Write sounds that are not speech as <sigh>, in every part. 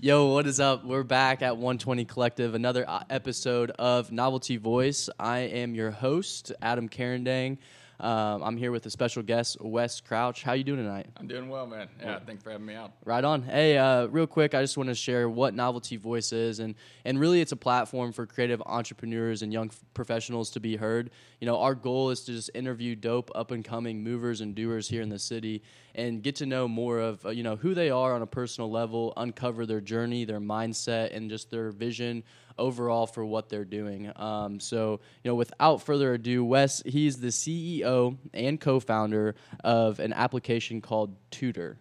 Yo, what is up? We're back at 120 Collective, another uh, episode of Novelty Voice. I am your host, Adam Carendang. Um, I'm here with a special guest, Wes Crouch. How you doing tonight? I'm doing well, man. Yeah, thanks for having me out. Right on. Hey, uh, real quick, I just want to share what Novelty Voice is, and and really, it's a platform for creative entrepreneurs and young f- professionals to be heard. You know, our goal is to just interview dope, up and coming movers and doers here in the city, and get to know more of uh, you know who they are on a personal level, uncover their journey, their mindset, and just their vision overall for what they're doing. Um, so, you know, without further ado, Wes, he's the CEO and co-founder of an application called Tutor.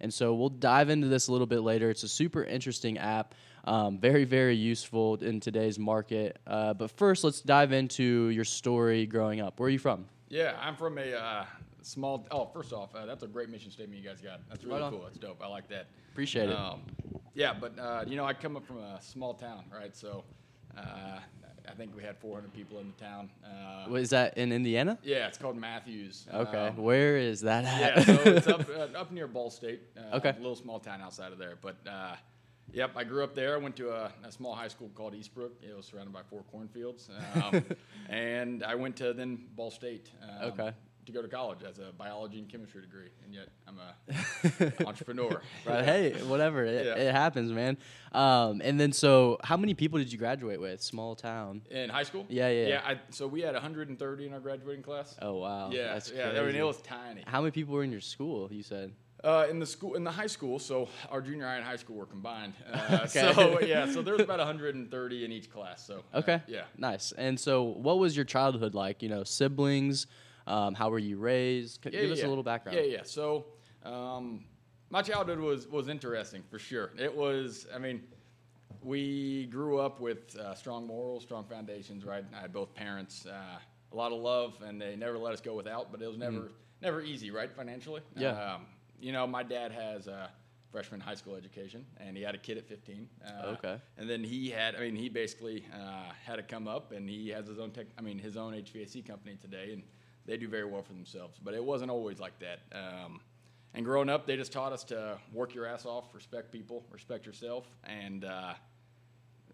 And so we'll dive into this a little bit later. It's a super interesting app, um, very, very useful in today's market. Uh, but first, let's dive into your story growing up. Where are you from? Yeah, I'm from a uh, small. Oh, first off, uh, that's a great mission statement you guys got. That's really Right cool. That's dope. I like that. Appreciate it. Yeah, but uh, you know, I come up from a small town, right? So, uh, I think we had 400 people in the town. Uh, What, is that in Indiana? yeah, it's called Matthews. Okay. Um, Where is that yeah, at? so it's up <laughs> uh, up near Ball State. Uh, Okay. a little small town outside of there. But uh, yep, I grew up there. I went to a, a small high school called Eastbrook. It was surrounded by four cornfields, um, <laughs> and I went to then Ball State. Um, Okay. To go to college as a biology and chemistry degree, and yet I'm a <laughs> entrepreneur. Right. Hey, whatever. It, Yeah. it happens, man. Um, and then, so how many people did you graduate with? Small town. In high school? Yeah, yeah. Yeah, I, so we had 130 in our graduating class. Oh wow. yeah, That's yeah. I mean, it was tiny. How many people were in your school? You said. Uh, in the school, in the high school, so our junior high and high school were combined. <laughs> Uh, Okay. So yeah, so there was about 130 in each class. So uh, Okay. yeah. Nice. And so, what was your childhood like? You know, siblings. Um, how were you raised? C- Yeah, Give us a little background. Yeah, yeah. So um, my childhood was was interesting for sure. It was. I mean, we grew up with uh, strong morals, strong foundations. Right. I had both parents. Uh, a lot of love, and they never let us go without. But it was never never easy, right? Financially. Yeah. Um, you know, my dad has a freshman high school education, and he had a kid at 15. Uh, Okay. And then he had, I mean, he basically uh, had to come up, and he has his own tech, I mean, his own HVAC company today, and they do very well for themselves. But it wasn't always like that. Um, and growing up, they just taught us to work your ass off, respect people, respect yourself, and uh,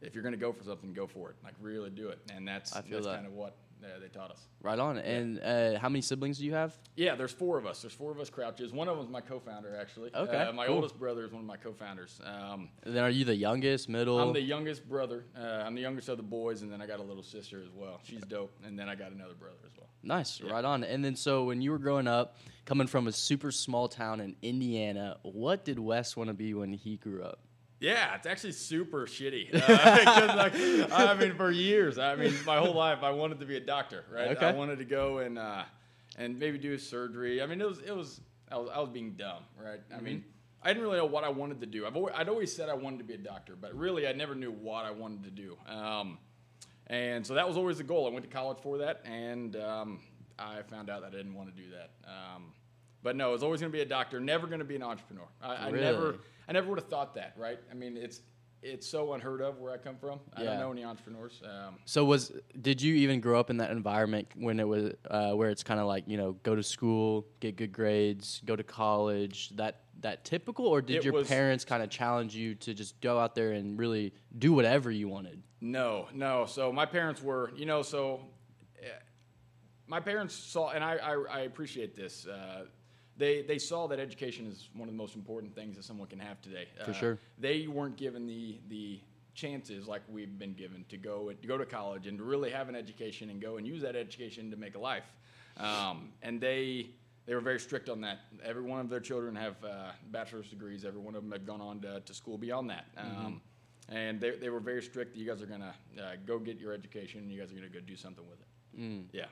if you're going to go for something, go for it. Like really do it. And that's that's that. kind of what uh, they taught us. Right on. And uh, how many siblings do you have? Yeah, there's four of us. There's four of us crouches. One of them's my co-founder, actually. Okay, Uh, my cool. oldest brother is one of my co-founders. Um, And then, are you the youngest, middle? I'm the youngest brother. Uh, I'm the youngest of the boys, and then I got a little sister as well. She's dope. And then I got another brother as well. Nice, Yeah. right on. And then, so when you were growing up, coming from a super small town in Indiana, what did Wes want to be when he grew up? Yeah, it's actually super shitty. <laughs> Uh, like, I mean, for years, I mean, my whole life, I wanted to be a doctor. Right? Okay. I wanted to go and uh, and maybe do surgery. I mean, it was it was I was, I was being dumb. Right? I mean, I didn't really know what I wanted to do. I've always, I'd always said I wanted to be a doctor, but really, I never knew what I wanted to do. Um, and so that was always the goal. I went to college for that, and um, I found out that I didn't want to do that. Um, but no, I was always going to be a doctor. Never going to be an entrepreneur. I, I never, Really? I never would have thought that. Right? I mean, it's it's so unheard of where I come from. I Yeah. don't know any entrepreneurs. Um, So was did you even grow up in that environment when it was uh, where it's kind of like you know go to school, get good grades, go to college, that that typical, or did your was- parents kind of challenge you to just go out there and really do whatever you wanted? No, no. So my parents were, you know, so eh, my parents saw, and I, I, I appreciate this. Uh, they they saw that education is one of the most important things that someone can have today. For Uh, sure. They weren't given the the chances like we've been given to go to go to college and to really have an education and go and use that education to make a life. Um, and they they were very strict on that. Every one of their children have uh, bachelor's degrees. Every one of them have gone on to, to school beyond that. Um, and they, they were very strict. You guys are gonna uh, go get your education. and You guys are gonna go do something with it. Mm. Yeah.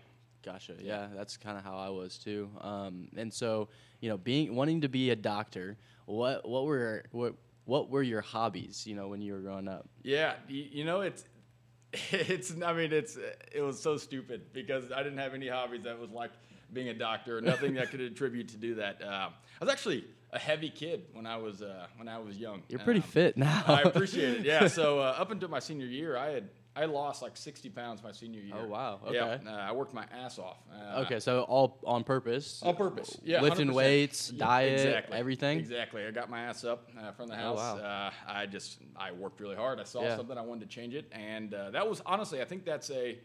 Gotcha. Yeah, that's kind of how I was too. Um, and so, you know, being wanting to be a doctor, what what were what what were your hobbies? You know, when you were growing up. Yeah, you, you know it's <laughs> it's I mean it's it was so stupid because I didn't have any hobbies that was like being a doctor, nothing that could <laughs> attribute to do that. Uh, I was actually a heavy kid when I was uh, when I was young. You're pretty Um, fit <laughs> now. I appreciate it. Yeah. So uh, up until my senior year, I had I lost like 60 pounds my senior year. Oh, wow. Yeah, uh, I worked my ass off. Uh, Okay, so all on purpose. On purpose, yeah. Lifting 100%. weights, diet, exactly. everything. Exactly. I got my ass up uh, from the Oh, house. wow. uh, I just I worked really hard. I saw Yeah. something I wanted to change it, and uh, that was honestly I think that's a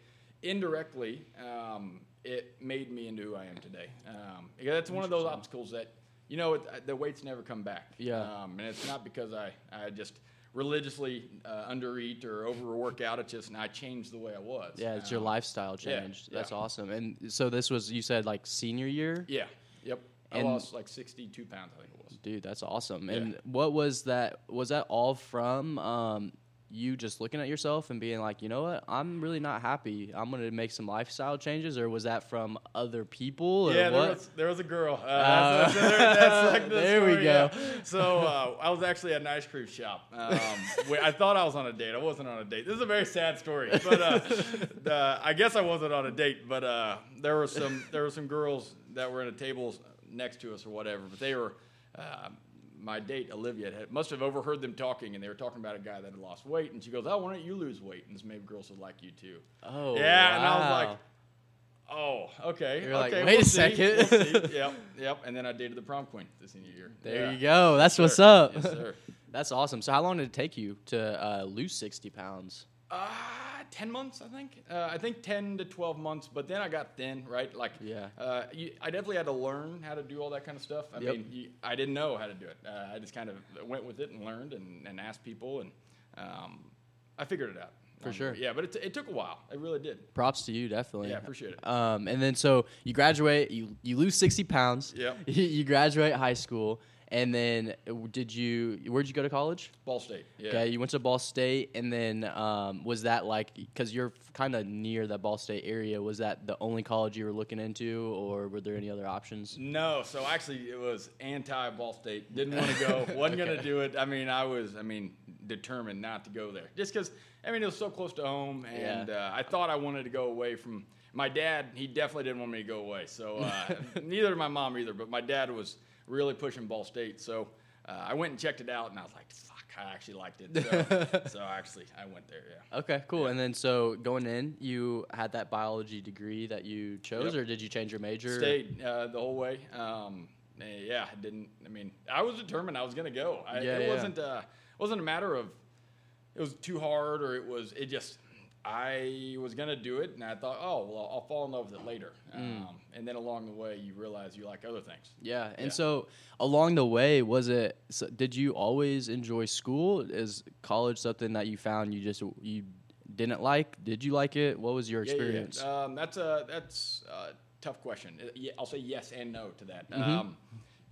indirectly um, it made me into who I am today. Um, because that's one of those obstacles that you know it, the weights never come back. Yeah. Um, and it's not because I I just religiously uh, undereat or overwork out. It's just and I changed the way I was. Yeah, it's your Um, lifestyle yeah, changed. That's yeah. awesome. And so this was you said like senior year. Yeah. Yep. I And- lost like 62 pounds. I think it was. Dude, that's awesome. Yeah. And what was that? Was that all from um, you just looking at yourself and being like, you know what, I'm really not happy. I'm gonna make some lifestyle changes, or was that from other people? Or Yeah, there was, there was a girl. Uh, Uh, that's <laughs> like the there we go. yeah. So uh, I was actually at an ice cream shop. Um, <laughs> I thought I was on a date. I wasn't on a date. This is a very sad story, but uh, <laughs> the, I guess I wasn't on a date. But uh, there were some there were some girls that were in a table next to us or whatever. But they were. My date Olivia had, must have overheard them talking, and they were talking about a guy that had lost weight. And she goes, "Oh, why don't you lose weight?" And this maybe girls would like you too. oh, Yeah, and I was like, Oh, okay. You're like, "Wait a we'll see, second." we'll see. <laughs> Yep, yep. And then I dated the prom queen this senior year. there Yeah. you go. That's what's Sir. up. Yes, sir. <laughs> That's awesome. So how long did it take you to uh, lose 60 pounds? Uh, 10 months, I think. Uh, I think 10 to 12 months, but then I got thin, right? Like, Yeah. uh, you, I definitely had to learn how to do all that kind of stuff. I Yep. mean, you, I didn't know how to do it. Uh, I just kind of went with it and learned and, and asked people, and um, I figured it out. For Um, sure. Yeah, but it, it took a while. It really did. Props to you, definitely. Yeah, appreciate it. Um, and then so you graduate, you you lose 60 pounds. Yep. <laughs> you graduate high school, and then uh, did you? Where'd you go to college? Ball State. Yeah. Okay, you went to Ball State, and then um, was that like because you're kind of near the Ball State area? Was that the only college you were looking into, or were there any other options? No, so actually it was anti Ball State. Didn't want to go. <laughs> wasn't Okay. gonna do it. I mean, I was. I mean, determined not to go there, just because. I mean, it was so close to home, and Yeah. uh, I thought I wanted to go away from my dad. He definitely didn't want me to go away. So uh, <laughs> neither did my mom either. But my dad was really pushing Ball State. So uh, I went and checked it out, and I was like, "Fuck, I actually liked it." So, <laughs> so actually, I went there. Yeah. Okay, cool. And then so going in, you had that biology degree that you chose, Yep. or did you change your major? Stayed uh, the whole way. Um, eh, yeah, I didn't. I mean, I was determined I was gonna go. I, Yeah, it yeah. wasn't. Uh, wasn't a matter of it was too hard or it was. It just. I was gonna do it, and I thought, oh well, I'll fall in love with it later. Mm. Um, and then along the way, you realize you like other things. Yeah, and Yeah. so along the way, was it? So did you always enjoy school? Is college something that you found you just you didn't like? Did you like it? What was your Yeah, yeah, yeah. experience? Um, that's a that's a tough question. Uh, I'll say yes and no to that. Mm-hmm. Um,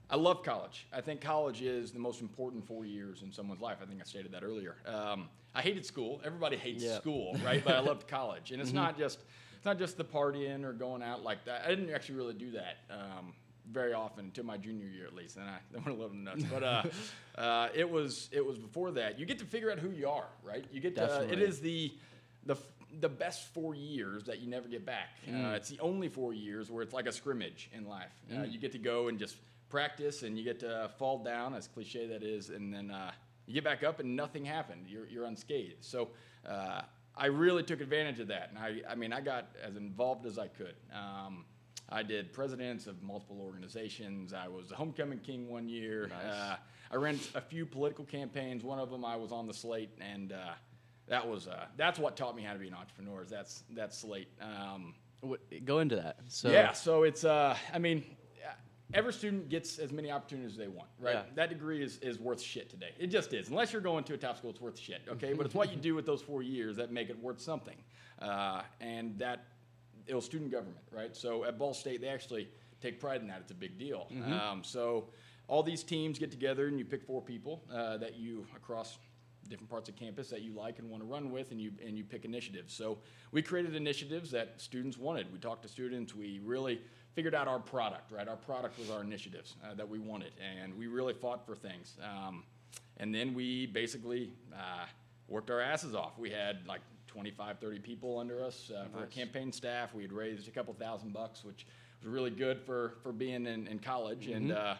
I love college. I think college is the most important four years in someone's life. I think I stated that earlier. Um, I hated school. Everybody hates Yeah. school, right? but I <laughs> loved college, and it's Mm-hmm. not just it's not just the partying or going out like that. I didn't actually really do that. Um, very often until my junior year at least, and I, <laughs> I went a little nuts. But uh, <laughs> uh, it was it was before that. You get to figure out who you are, right? You get to, it Definitely. is the the the best four years that you never get back. Uh, it's the only four years where it's like a scrimmage in life. Uh, you get to go and just practice, and you get to fall down, as cliche that is, and then uh, you get back up, and nothing happened. You're you're unscathed. So. Uh, I really took advantage of that, and I, I mean, I got as involved as I could. Um, I did presidents of multiple organizations. I was the homecoming king one year. Nice. Uh, I ran a few political campaigns. One of them I was on the slate, and uh, that was uh, that's what taught me how to be an entrepreneur. Is that's that slate. Um, go into that. So yeah, so it's uh, I mean, every student gets as many opportunities as they want, right? Yeah. That degree is, is worth shit today. It just is. Unless you're going to a top school, it's worth shit, okay? but it's what you do with those four years that make it worth something, uh, and that it was student government, right? So at Ball State, they actually take pride in that. It's a big deal. Um, so all these teams get together and you pick four people uh, that you across different parts of campus that you like and want to run with, and you and you pick initiatives. So we created initiatives that students wanted. We talked to students. We really figured out our product. Right, our product was our initiatives uh, that we wanted, and we really fought for things. Um, and then we basically uh, worked our asses off. We had like 25, 30 people under us uh, for a campaign staff. We had raised a couple thousand bucks, which was really good for for being in, in college. And uh,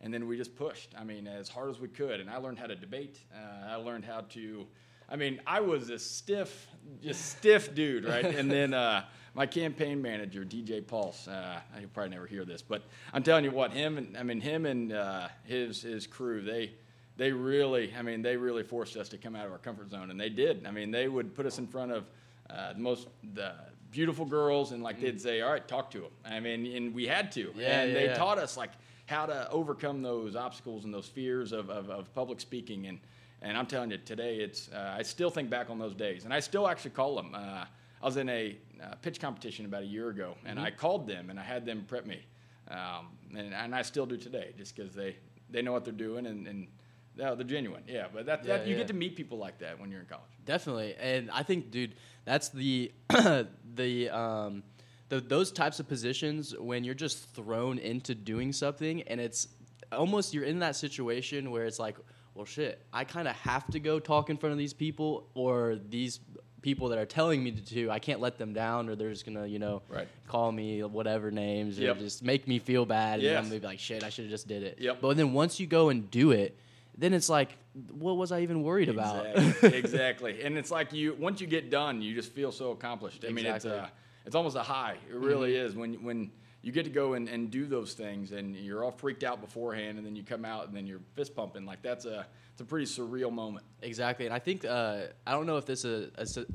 and then we just pushed. I mean, as hard as we could. And I learned how to debate. Uh, I learned how to I mean, I was a stiff, just stiff dude, right? and then uh, my campaign manager, DJ Pulse, uh, he'll probably never hear this, but I'm telling you what, him and I mean him and uh, his his crew, they they really, I mean, they really forced us to come out of our comfort zone, and they did. I mean, they would put us in front of uh, the most the beautiful girls, and like they'd say, "All right, talk to them." I mean, and we had to, Yeah, and yeah, they yeah. taught us like how to overcome those obstacles and those fears of, of, of public speaking, and and I'm telling you, today it's uh, I still think back on those days, and I still actually call them. Uh, I was in a uh, pitch competition about a year ago, and Mm-hmm. I called them and I had them prep me, um, and, and I still do today, just because they they know what they're doing and. and no, they're genuine. Yeah, but that, that Yeah, you yeah. get to meet people like that when you're in college. Definitely, and I think, dude, that's the <clears throat> the um the those types of positions when you're just thrown into doing something, and it's almost you're in that situation where it's like, well, shit, I kind of have to go talk in front of these people, or these people that are telling me to do, I can't let them down, or they're just gonna, you know, Right. call me whatever names, Yep. or just make me feel bad, and Yes. I'm gonna be like, shit, I should have just did it. Yep. But then once you go and do it, then it's like, what was I even worried about? Exactly. <laughs> exactly. And it's like you once you get done, you just feel so accomplished. I mean, it's Exactly. uh, it's almost a high. It really is when when you get to go and, and do those things, and you're all freaked out beforehand, and then you come out, and then you're fist pumping. Like that's a it's a pretty surreal moment. Exactly, and I think uh, I don't know if this is a,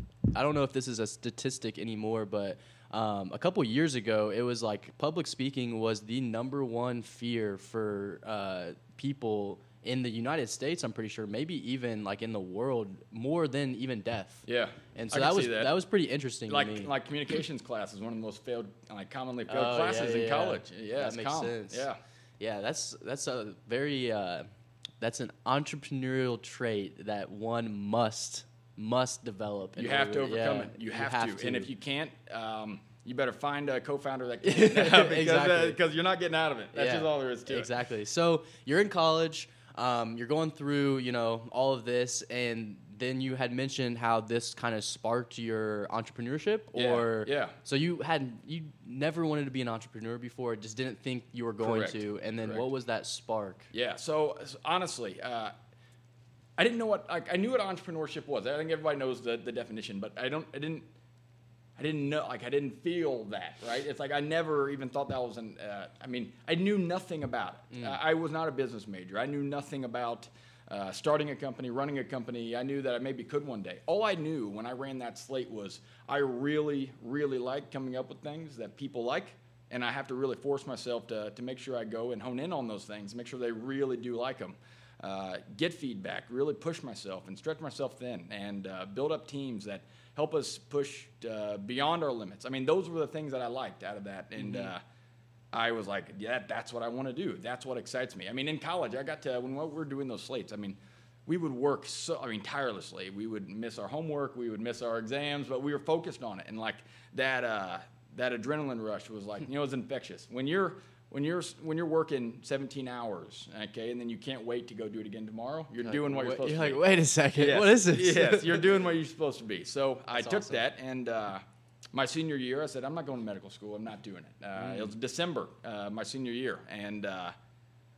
don't know if this is a statistic anymore, but um, a couple years ago, it was like public speaking was the number one fear for uh, people in the United States. I'm pretty sure, maybe even like in the world, more than even death. Yeah. and so that was that. that. was pretty interesting Like to me. like communications class is one of the most failed, like commonly failed Oh, classes yeah, in yeah. college. Yeah, That makes common. sense. Yeah. Yeah, that's that's a very uh, that's an entrepreneurial trait that one must must develop. You have to overcome yeah, it. You have, to. And if you can't, um, you better find a co-founder that <laughs> can <laughs> because Exactly. because you're not getting out of it. That's Yeah, just all there is to it. Exactly. So you're in college. Um, you're going through, you know, all of this, and then you had mentioned how this kind of sparked your entrepreneurship, Yeah, or yeah. So you had you never wanted to be an entrepreneur before, just didn't think you were going Correct, to, and then correct. what was that spark? Yeah. So, so honestly, uh, I didn't know what like I knew what entrepreneurship was. I think everybody knows the, the definition, but I don't. I didn't. I didn't know. Like I didn't feel that. Right. It's like I never even thought that was an. Uh, I mean, I knew nothing about it. Uh, I was not a business major. I knew nothing about. Uh, starting a company, running a company, I knew that I maybe could one day. All I knew when I ran that slate was I really, really like coming up with things that people like, and I have to really force myself to, to make sure I go and hone in on those things, make sure they really do like them. Uh, get feedback, really push myself and stretch myself thin, and uh, build up teams that help us push uh, beyond our limits. I mean, those were the things that I liked out of that, and uh, I was like, yeah, that's what I want to do. That's what excites me. I mean, in college, I got to when we were doing those slates. I mean, we would work so I mean tirelessly. We would miss our homework, we would miss our exams, but we were focused on it. And like that uh, that adrenaline rush was like you know it was infectious. When you're when you're when you're working 17 hours, okay, and then you can't wait to go do it again tomorrow. You're doing what you're supposed you're to. like, be. wait a second, Yes. what is this? yes, <laughs> you're doing what you're supposed to be. So I took awesome. that, and uh, my senior year, I said, I'm not going to medical school. I'm not doing it. Uh, Mm. It was December, uh, my senior year, and uh,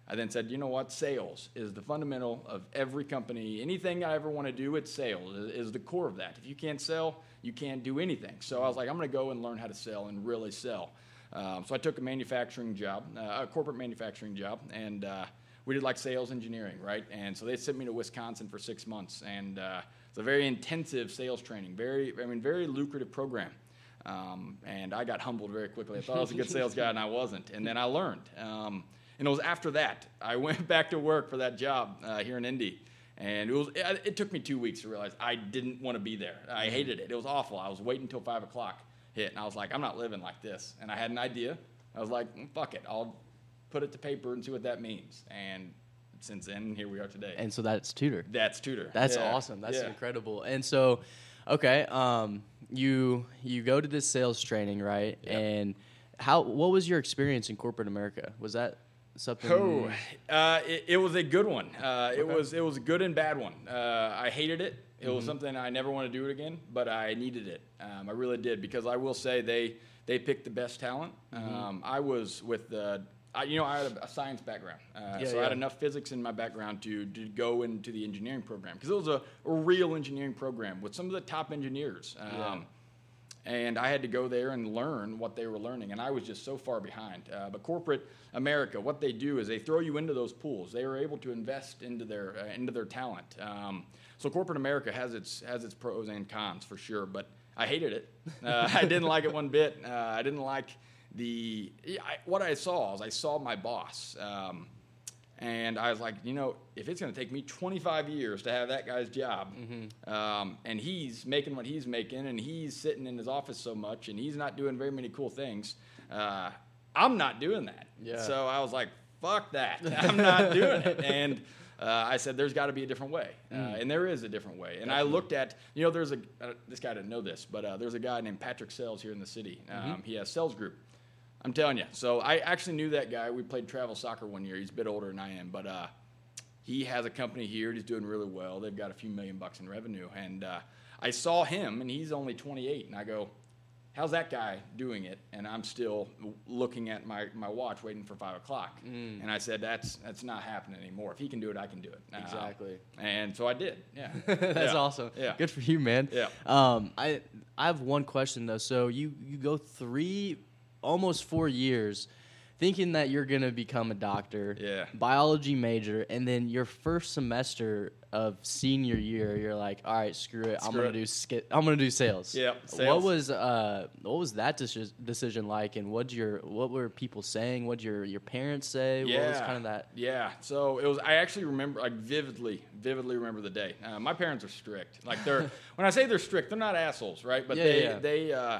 I then said, you know what? Sales is the fundamental of every company. Anything I ever want to do, it's sales is, is the core of that. If you can't sell, you can't do anything. So I was like, I'm going to go and learn how to sell and really sell. Um, so I took a manufacturing job, uh, a corporate manufacturing job, and uh, we did like sales engineering, right? And so they sent me to Wisconsin for six months, and uh, it's a very intensive sales training, very, I mean, very lucrative program. Um, and I got humbled very quickly. I thought I was a good sales guy, and I wasn't. And then I learned. Um, and it was after that I <laughs> went back to work for that job uh, here in Indy. And it was it, it took me two weeks to realize I didn't want to be there. I hated it. It was awful. I was waiting until five o'clock hit, and I was like, I'm not living like this. And I had an idea. I was like, "Mm, fuck it, I'll put it to paper and see what that means. And since then, here we are today. And so that's tutor. that's tutor. That's Yeah. awesome. That's Yeah. incredible. And so, okay, um, you you go to this sales training, right? Yeah. And how what was your experience in corporate America? Was that something? Oh, uh, it, it was a good one. Uh, It was it was a good and bad one. Uh, I hated it. It was something I never want to do it again, but I needed it. Um, I really did because I will say they they picked the best talent. Um, I was with the I, you know, I had a, a science background, uh, Yeah, so I had enough physics in my background to, to go into the engineering program because it was a, a real engineering program with some of the top engineers. Um, Yeah. And I had to go there and learn what they were learning, and I was just so far behind. Uh, but corporate America, what they do is they throw you into those pools. They are able to invest into their uh, into their talent. Um, so corporate America has its has its pros and cons for sure. But I hated it. <laughs> Uh, I didn't like it one bit. Uh, I didn't like the I, what I saw. Is I saw my boss. Um, and I was like, you know, if it's going to take me 25 years to have that guy's job, um, and he's making what he's making, and he's sitting in his office so much, and he's not doing very many cool things, uh, I'm not doing that. Yeah. So I was like, fuck that. <laughs> I'm not doing it. And uh, I said, there's got to be a different way. Uh, and there is a different way. And I looked at, you know, there's a, uh, this guy didn't know this, but uh, there's a guy named Patrick Sells here in the city. Um, He has Sells Group. I'm telling you. So I actually knew that guy. We played travel soccer one year. He's a bit older than I am, but uh, he has a company here. He's doing really well. They've got a few million bucks in revenue. And uh, I saw him, and he's only 28. And I go, how's that guy doing it? And I'm still looking at my, my watch, waiting for five o'clock. Mm. And I said, that's that's not happening anymore. If he can do it, I can do it. Uh, Exactly. and so I did. Yeah. <laughs> That's Yeah. awesome. Yeah. Good for you, man. Yeah. Um, I I have one question though. So you you go three, almost four years, thinking that you're gonna become a doctor. Yeah. Biology major, and then your first semester of senior year, you're like, all right, screw it. I'm Screw gonna it. do sk- I'm gonna do sales. Yeah, What was uh what was that deci- decision like, and what your what were people saying? What your your parents say? What was kind of that? Yeah. So it was. I actually remember, like vividly, vividly remember the day. Uh, my parents are strict. Like they're <laughs> when I say they're strict, they're not assholes, right? But Yeah, they yeah, yeah. they. Uh,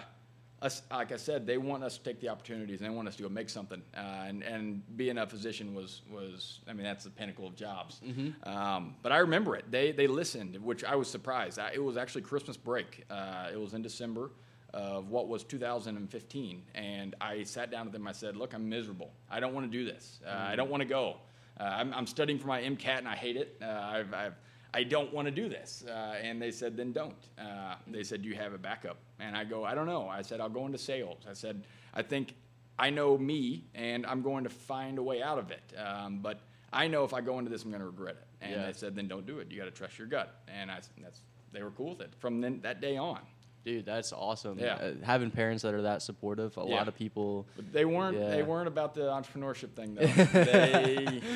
us, like I said, they want us to take the opportunities and they want us to go make something. Uh, and, and being a physician was, was, I mean, that's the pinnacle of jobs. Mm-hmm. Um, but I remember it. They, they listened, which I was surprised. I, it was actually Christmas break. Uh, it was in December of what was 2015. And I sat down with them. I said, Look, I'm miserable. I don't want to do this. Uh, I don't want to go. Uh, I'm, I'm studying for my MCAT and I hate it. Uh, I've, I've, I don't want to do this. Uh, and they said, then don't. Uh, they said, do you have a backup? And I go, I don't know. I said, I'll go into sales. I said, I think I know me and I'm going to find a way out of it. Um, but I know if I go into this, I'm going to regret it. And Yeah. they said, then don't do it. You got to trust your gut. And I, that's, they were cool with it from then, that day on. Dude, that's awesome. Yeah. Uh, having parents that are that supportive, a Yeah. lot of people. But they weren't. Yeah. They weren't about the entrepreneurship thing though. <laughs> they,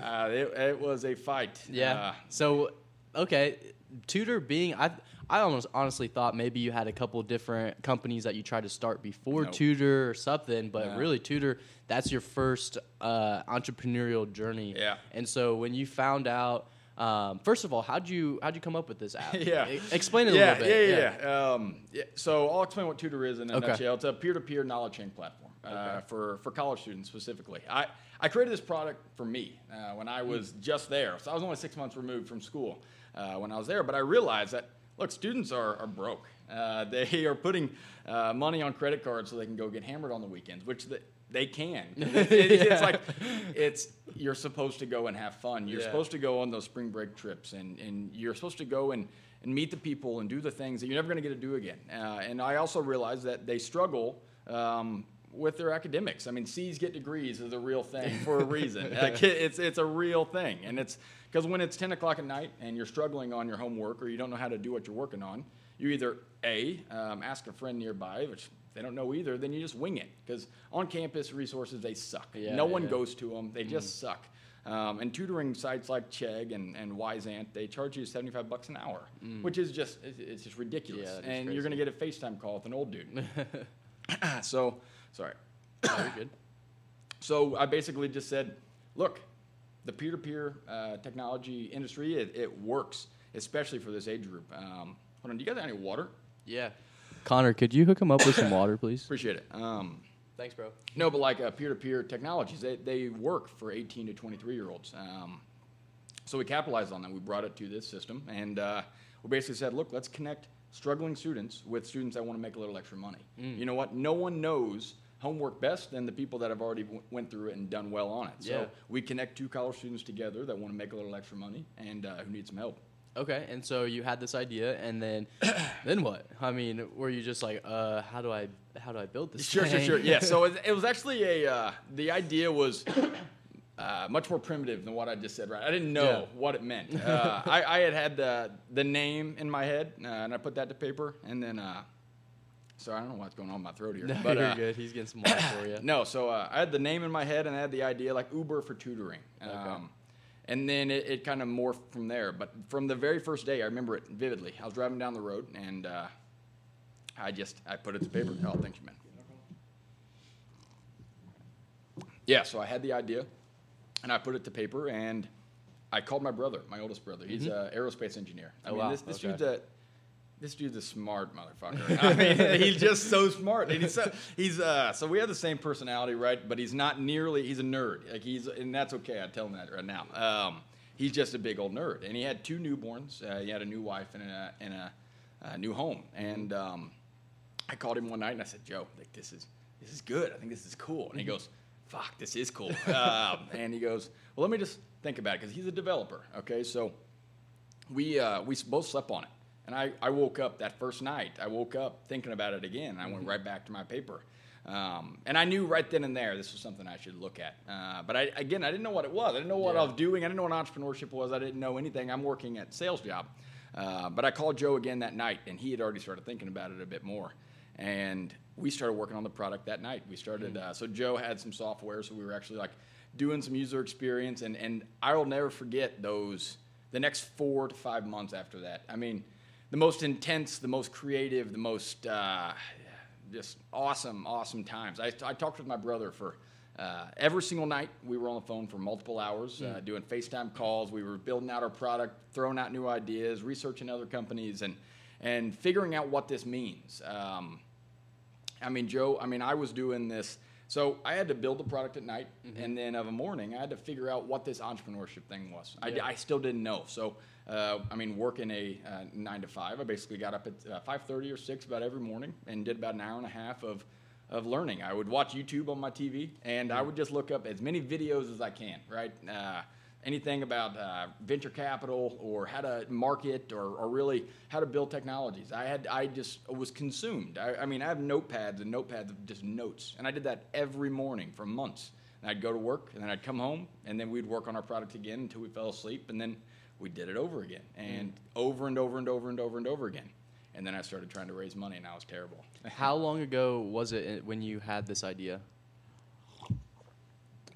uh, it, it was a fight. Yeah. Uh, so, okay, tutor being, I I almost honestly thought maybe you had a couple different companies that you tried to start before Nope. tutor or something, but No. really tutor, that's your first uh, entrepreneurial journey. Yeah. And so when you found out. Um, first of all, how'd you how'd you come up with this app? <laughs> Yeah. E- explain it a yeah, little bit. Yeah, yeah, yeah. Um, yeah. So I'll explain what Tutor is in a Okay. nutshell. It's a peer-to-peer knowledge chain platform uh, Okay. for, for college students specifically. I, I created this product for me uh, when I was just there. So I was only six months removed from school uh, when I was there. But I realized that, look, students are, are broke. Uh, <laughs> they are putting uh, money on credit cards so they can go get hammered on the weekends, which the, they can. <laughs> It- it- It's like it's you're supposed to go and have fun. You're Yeah. supposed to go on those spring break trips, and, and you're supposed to go and, and meet the people and do the things that you're never going to get to do again. Uh, and I also realize that they struggle um, with their academics. I mean, C's get degrees is a real thing for a reason. <laughs> like, it- it's it's a real thing, and it's because when it's 10 o'clock at night and you're struggling on your homework or you don't know how to do what you're working on, you either a um, ask a friend nearby, which if they don't know either, then you just wing it because on campus resources they suck. Yeah, no one yeah. goes to them; they just suck. Um, and tutoring sites like Chegg and, and Wyzant, they charge you 75 bucks an hour, which is just it's, it's just ridiculous. Yeah, and you're going to get a FaceTime call with an old dude. <laughs> so, sorry. Oh, you're good. <coughs> So I basically just said, look, the peer-to-peer uh, technology industry, it, it works, especially for this age group. Um, hold on, do you guys have any water? Yeah. Connor, could you hook him up with some water, please? <laughs> Appreciate it. Um, Thanks, bro. No, but like uh, peer-to-peer technologies, they, they work for 18 to 23 year olds. Um, so we capitalized on that. We brought it to this system, and uh, we basically said, look, let's connect struggling students with students that want to make a little extra money. You know what? No one knows homework best than the people that have already w- went through it and done well on it. Yeah. So we connect two college students together that want to make a little extra money and uh, who need some help. Okay, and so you had this idea, and then, <coughs> then what? I mean, were you just like, uh, how do I, how do I build this? Sure, sure, thing? sure. Yeah. So <laughs> it, it was actually a. Uh, the idea was <coughs> uh, much more primitive than what I just said. Right. I didn't know Yeah. what it meant. <laughs> Uh, I, I had had the the name in my head, uh, and I put that to paper, and then. Uh, so I don't know what's going on in my throat here. <laughs> No, but, you're uh, good. He's getting some water for you. <coughs> No, so uh, I had the name in my head and I had the idea like Uber for tutoring. Um, and then it, it kind of morphed from there. But from the very first day, I remember it vividly. I was driving down the road and uh, I just I put it to paper. Oh, thank you, man. Yeah, so I had the idea and I put it to paper and I called my brother, my oldest brother. He's an aerospace engineer. I Oh, mean, wow. this, this Okay. dude's a this dude's a smart motherfucker. I mean, <laughs> he's just so smart. And he's so, he's uh, so we have the same personality, right? But he's not nearly. He's a nerd. Like he's, and that's okay. I tell him that right now. Um, he's just a big old nerd, and he had two newborns. Uh, he had a new wife and a and a, a new home. And um, I called him one night and I said, Joe, like this is this is good. I think this is cool. And he goes, Fuck, this is cool. um, <laughs> and he goes, Well, let me just think about it because he's a developer. Okay, so we uh, we both slept on it. And I, I woke up that first night. I woke up thinking about it again. I went right back to my paper. Um, and I knew right then and there this was something I should look at. Uh, but I, again, I didn't know what it was. I didn't know what I was doing. I didn't know what entrepreneurship was. I didn't know anything. I'm working at sales job. Uh, but I called Joe again that night, and he had already started thinking about it a bit more. And we started working on the product that night. We started. Uh, so Joe had some software, so we were actually like doing some user experience, and and I will never forget those the next four to five months after that. I mean, the most intense, the most creative, the most uh, just awesome, awesome times. I, I talked with my brother for uh, every single night. We were on the phone for multiple hours, uh, doing FaceTime calls. We were building out our product, throwing out new ideas, researching other companies, and and figuring out what this means. Um, I mean, Joe, I mean, I was doing this. So I had to build the product at night, and then of a morning, I had to figure out what this entrepreneurship thing was. I, I still didn't know. So, uh, I mean, working a uh, nine to five, I basically got up at uh, five thirty or six about every morning and did about an hour and a half of of learning. I would watch YouTube on my TV, and I would just look up as many videos as I can. Right. Uh, anything about uh, venture capital or how to market or, or really how to build technologies. I had I just was consumed. I, I mean, I have notepads and notepads of just notes, and I did that every morning for months. And I'd go to work, and then I'd come home, and then we'd work on our product again until we fell asleep, and then we did it over again, and over and over and over and over and over again. And then I started trying to raise money, and I was terrible. <laughs> How long ago was it when you had this idea?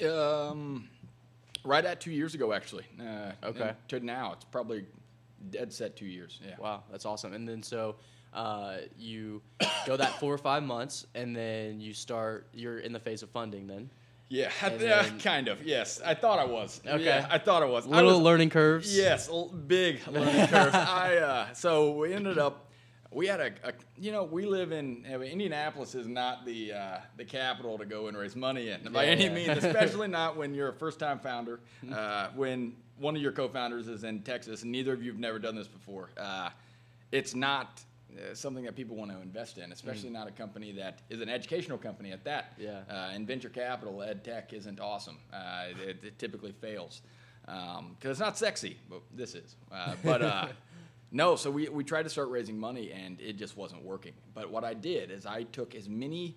Um, right at two years ago, actually. Uh, Okay. To now, it's probably dead set two years. Yeah. Wow, that's awesome. And then so uh, you go that four or five months, and then you start. You're in the phase of funding. Then Yeah, yeah, then- kind of. Yes, I thought I was. Okay. Yeah, I thought I was. I little was- learning curves. Yes, l- big <laughs> learning curve. I uh, so we ended up. We had a, a you know, we live in I mean, Indianapolis is not the uh, the capital to go and raise money in by Yeah, any yeah. means, <laughs> especially not when you're a first time founder. Uh, when one of your co-founders is in Texas and neither of you've never done this before, uh, it's not uh, something that people want to invest in, especially not a company that is an educational company at that. Yeah. Uh, and venture capital, ed tech isn't awesome. Uh, it, it typically fails because it's not sexy, but this is. Uh, but uh, <laughs> no, so we, we tried to start raising money and it just wasn't working. But what I did is I took as many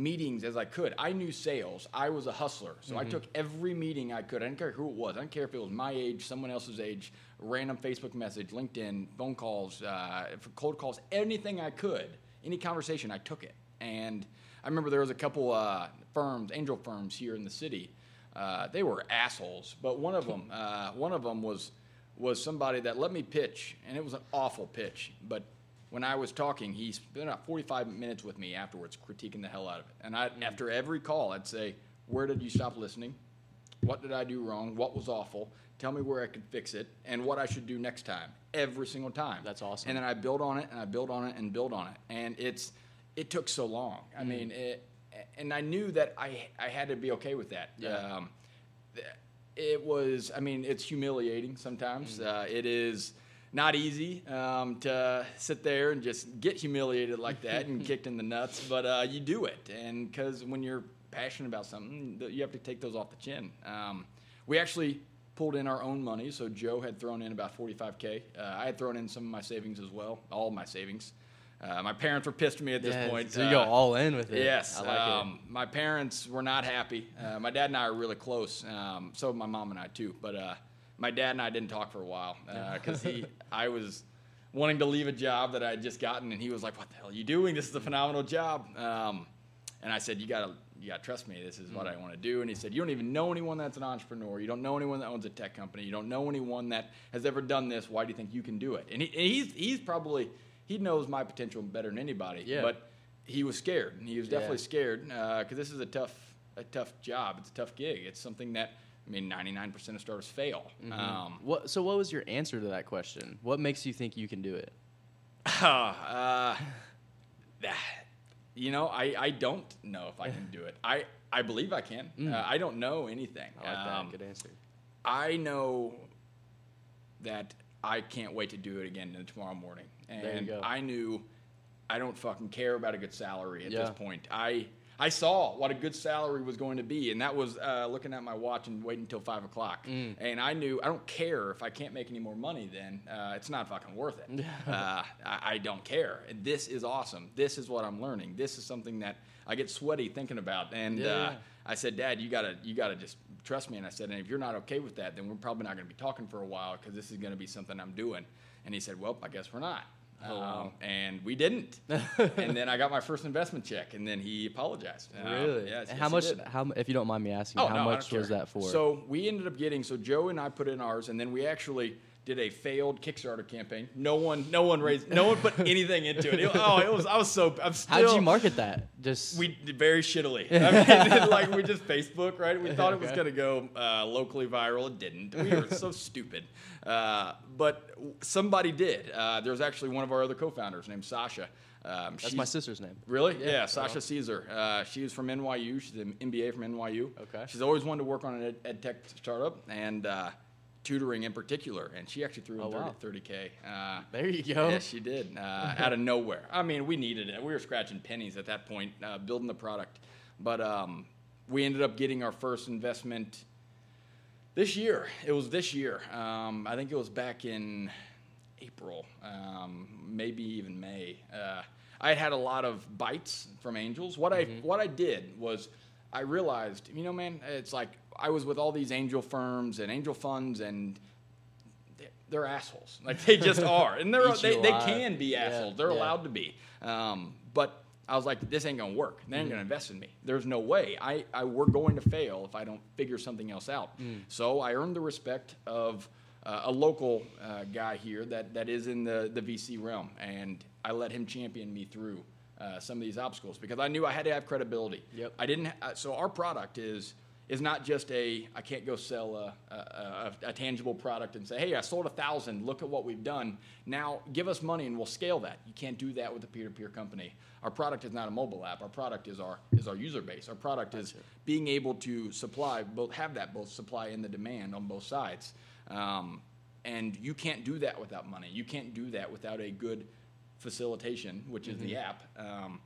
meetings as I could. I knew sales. I was a hustler. So I took every meeting I could. I didn't care who it was. I didn't care if it was my age, someone else's age, random Facebook message, LinkedIn, phone calls, uh, cold calls, anything I could. Any conversation, I took it. And I remember there was a couple uh, firms, angel firms here in the city. Uh, they were assholes, but one of them, uh, one of them was was somebody that let me pitch, and it was an awful pitch. But when I was talking, he spent about 45 minutes with me afterwards, critiquing the hell out of it. And I, after every call, I'd say, "Where did you stop listening? What did I do wrong? What was awful? Tell me where I could fix it, and what I should do next time." Every single time. That's awesome. And then I build on it, and I build on it, and build on it. And it's it took so long. Mm. I mean, it, and I knew that I I had to be okay with that. Yeah. Um, it was. I mean, it's humiliating sometimes. Mm. Uh, it is not easy um, to sit there and just get humiliated like that and <laughs> kicked in the nuts, but uh, you do it, and because when you're passionate about something, you have to take those off the chin. Um, we actually pulled in our own money. So Joe had thrown in about 45k. Uh, I had thrown in some of my savings as well, all of my savings. Uh, my parents were pissed at me at this Yeah, point. So you go Uh, all in with it. Yes. I like um, My parents were not happy. Uh, my dad and I are really close. Um, so my mom and I too. But uh, my dad and I didn't talk for a while because he, <laughs> I was wanting to leave a job that I had just gotten, and he was like, "What the hell are you doing? This is a phenomenal job." Um, and I said, "You gotta, you gotta trust me. This is what Mm. I want to do." And he said, "You don't even know anyone that's an entrepreneur. You don't know anyone that owns a tech company. You don't know anyone that has ever done this. Why do you think you can do it?" And, he, and he's he's probably he knows my potential better than anybody. Yeah. But he was scared. and He was Yeah. definitely scared because this is a tough, a tough job. It's a tough gig. It's something that I mean, 99% of starters fail. Mm-hmm. Um, What? So what was your answer to that question? What makes you think you can do it? <laughs> uh, you know, I, I don't know if I can do it. I, I believe I can. Uh, I don't know anything. Mm. I like Um, that. Good answer. I know that I can't wait to do it again tomorrow morning. And There you go. I knew I don't fucking care about a good salary at this point. I I saw what a good salary was going to be, and that was uh, looking at my watch and waiting until five o'clock. Mm. And I knew I don't care if I can't make any more money. Then uh, it's not fucking worth it. <laughs> uh, I, I don't care. This is awesome. This is what I'm learning. This is something that I get sweaty thinking about. And uh, yeah. I said, Dad, you gotta you gotta just trust me. And I said, and if you're not okay with that, then we're probably not gonna be talking for a while because this is gonna be something I'm doing. And he said, Well, I guess we're not. Oh, wow. Um, and we didn't. <laughs> and then I got my first investment check, and then he apologized. Um, Really? yes, how much? How if you don't mind me asking, Oh, how no, much was that for? So we ended up getting. So Joe and I put in ours, and then we actually did a failed Kickstarter campaign. No one, no one raised, no one put <laughs> anything into it. It- oh, it was. I was so. I'm still. How'd you market that? Just We very shittily. <laughs> I mean, like we just Facebook, right? We thought it was going to go uh, locally viral. It didn't. We were so stupid. Uh, but somebody did. Uh, there was actually one of our other co-founders named Sasha. Um, that's my sister's name. Really? Yeah, Yeah, right Sasha. Caesar. Uh, she was from NYU. She's an MBA from NYU. Okay. She's always wanted to work on an ed, ed tech startup and uh, tutoring in particular. And she actually threw in Oh, wow. 30, 30K. Uh, There you go. Yes, she did. Uh, <laughs> out of nowhere. I mean, we needed it. We were scratching pennies at that point, uh, building the product. But um, we ended up getting our first investment this year. It was this year. Um, I think it was back in April, um, maybe even May. Uh, I had had a lot of bites from angels. What I what I did was I realized, you know, man, it's like I was with all these angel firms and angel funds and they're- assholes. Like they just <laughs> are, and they're they, they can be Yeah, assholes. They're yeah. allowed to be. Um, but I was like, this ain't gonna work. They ain't Mm-hmm. gonna invest in me. There's no way. I, I we're going to fail if I don't figure something else out. Mm. So I earned the respect of uh, a local uh, guy here that, that is in the, the VC realm, and I let him champion me through uh, some of these obstacles because I knew I had to have credibility. Yep. I didn't. Ha- so our product is is not just a I can't go sell a, a, a, a tangible product and say, hey, I sold a thousand. Look at what we've done. Now give us money and we'll scale that. You can't do that with a peer-to-peer company. Our product is not a mobile app. Our product is our is our user base. Our product is being able to supply both have that both supply and the demand on both sides. Um, and you can't do that without money. You can't do that without a good facilitation, which is the app. Um,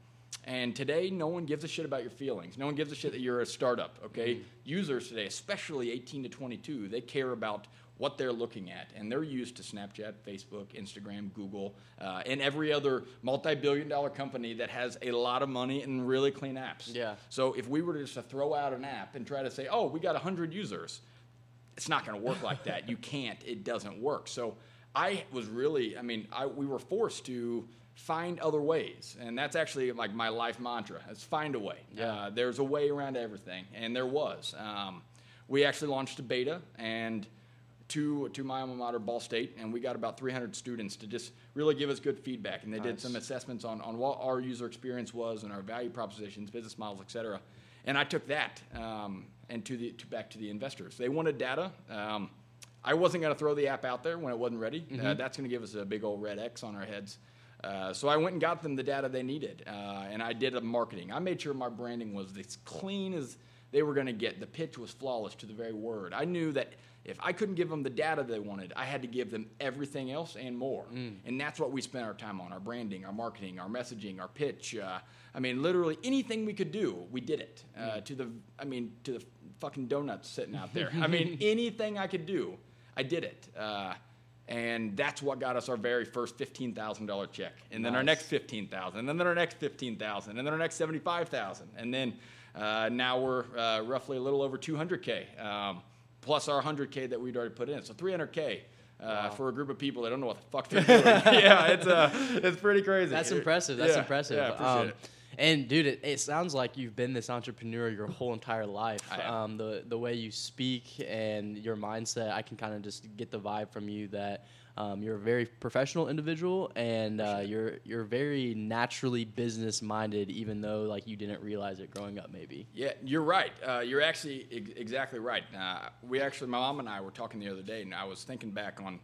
and today, no one gives a shit about your feelings. No one gives a shit that you're a startup. Okay, users today, especially 18 to 22, they care about what they're looking at, and they're used to Snapchat, Facebook, Instagram, Google, uh, and every other multi-billion-dollar company that has a lot of money and really clean apps. Yeah. So if we were just to throw out an app and try to say, "Oh, we got 100 users," it's not going to work like that. You can't. It doesn't work. So I was really, I mean, I, we were forced to find other ways, and that's actually like my life mantra: is find a way. Yeah. Uh, there's a way around everything, and there was. Um, we actually launched a beta and. To, to my alma mater, Ball State, and we got about 300 students to just really give us good feedback. And they did some assessments on, on what our user experience was and our value propositions, business models, et cetera. And I took that um, and to the to back to the investors. They wanted data. Um, I wasn't going to throw the app out there when it wasn't ready. Mm-hmm. Uh, that's going to give us a big old red X on our heads. Uh, so I went and got them the data they needed, uh, and I did a marketing. I made sure my branding was as clean as they were going to get. The pitch was flawless to the very word. I knew that if I couldn't give them the data they wanted, I had to give them everything else and more. Mm. And that's what we spent our time on: our branding, our marketing, our messaging, our pitch. Uh, I mean, literally anything we could do, we did it. Uh, Mm. to the, I mean, to the fucking donuts sitting out there. <laughs> I mean, anything I could do, I did it. And that's what got us our very first fifteen thousand dollar check, and then our next fifteen thousand, and then our next fifteen thousand, and then our next seventy five thousand, and then uh, now we're uh, roughly a little over two hundred k, um, plus our hundred k that we'd already put in, so three hundred k. Uh, For a group of people that don't know what the fuck <laughs> they're doing, <laughs> yeah, it's uh, it's pretty crazy. That's impressive. That's Yeah, impressive. Yeah, I appreciate Um, it. And dude, it, it sounds like you've been this entrepreneur your whole entire life. Um, the the way you speak and your mindset, I can kind of just get the vibe from you that um, you're a very professional individual and uh, you're you're very naturally business minded, even though like you didn't realize it growing up, maybe. Yeah, you're right. Uh, you're actually ex- exactly right. Uh, we actually, my mom and I were talking the other day, and I was thinking back on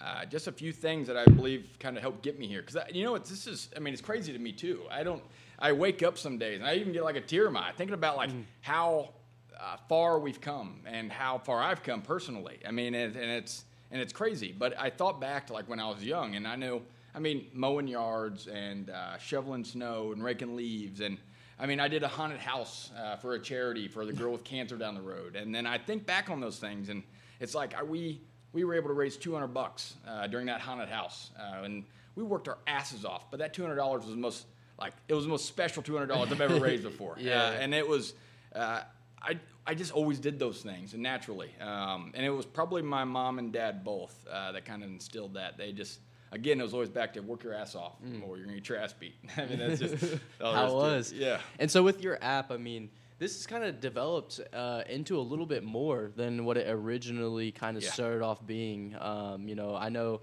uh, just a few things that I believe kind of helped get me here. Because you know, it's, this is, I mean, it's crazy to me too. I don't, I wake up some days and I even get like a tear in my eye thinking about like how uh, far we've come and how far I've come personally. I mean, and, and it's and it's crazy. But I thought back to like when I was young, and I knew, I mean, mowing yards and uh, shoveling snow and raking leaves and. I mean, I did a haunted house uh, for a charity for the girl with cancer down the road, and then I think back on those things, and it's like I, we we were able to raise 200 bucks uh, during that haunted house, uh, and we worked our asses off. But that 200 dollars was the most like it was the most special 200 dollars I've ever raised before. <laughs> Yeah. Uh, and it was uh, I I just always did those things and naturally, um, and it was probably my mom and dad both uh, that kind of instilled that. They just again, it was always back to work your ass off, or you're gonna get your ass beat. <laughs> I mean, that's just <laughs> How is it was. Yeah. And so with your app, I mean, this has kind of developed uh, into a little bit more than what it originally kind of Yeah. started off being. Um, you know, I know.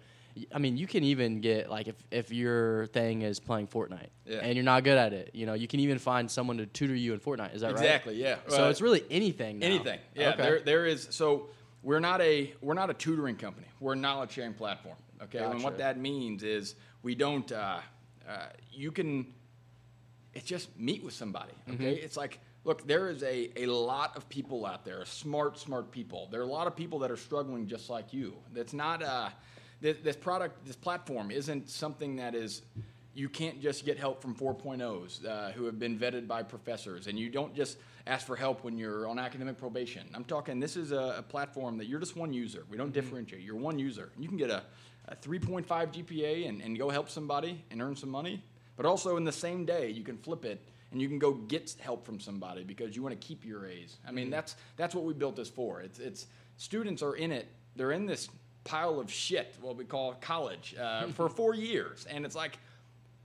I mean, you can even get like if, if your thing is playing Fortnite Yeah. and you're not good at it, you know, you can even find someone to tutor you in Fortnite. Is that right? Exactly. Yeah. So Uh, it's really anything. Now. Anything. Yeah. Okay. There, there is. So we're not a we're not a tutoring company. We're a knowledge sharing platform. Okay. And what that means is we don't. Uh, uh, you can. It's just meet with somebody. Okay. Mm-hmm. It's like. Look, there is a, a lot of people out there, smart, smart people. There are a lot of people that are struggling just like you. That's not uh, this, this product, this platform isn't something that is you can't just get help from 4.0s uh, who have been vetted by professors, and you don't just ask for help when you're on academic probation. I'm talking, this is a, a platform that you're just one user. We don't differentiate. You're one user. You can get a, a 3.5 GPA and, and go help somebody and earn some money, but also in the same day, you can flip it and you can go get help from somebody because you want to keep your A's. I mean, that's that's what we built this for. It's it's students are in it. They're in this pile of shit, what we call college, uh, for <laughs> four years, and it's like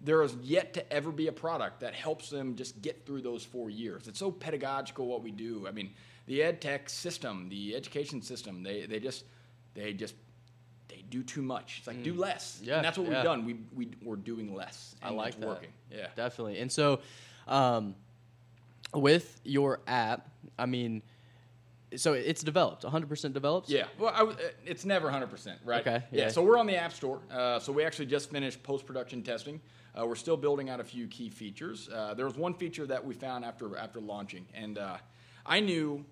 there is yet to ever be a product that helps them just get through those four years. It's so pedagogical what we do. I mean, the ed tech system, the education system, they, they just they just they do too much. It's like do less. Mm. Yeah, and that's what yeah. we've done. We we we're doing less. I like that. working. Yeah. definitely. And so, um, with your app, I mean, so it's developed, 100% developed. Yeah, well, I, w- uh, it's never 100%, right? Okay, Yeah. yeah. so we're on the App Store. Uh, so we actually just finished post production testing. Uh, we're still building out a few key features. Uh, there was one feature that we found after after launching, and uh, I knew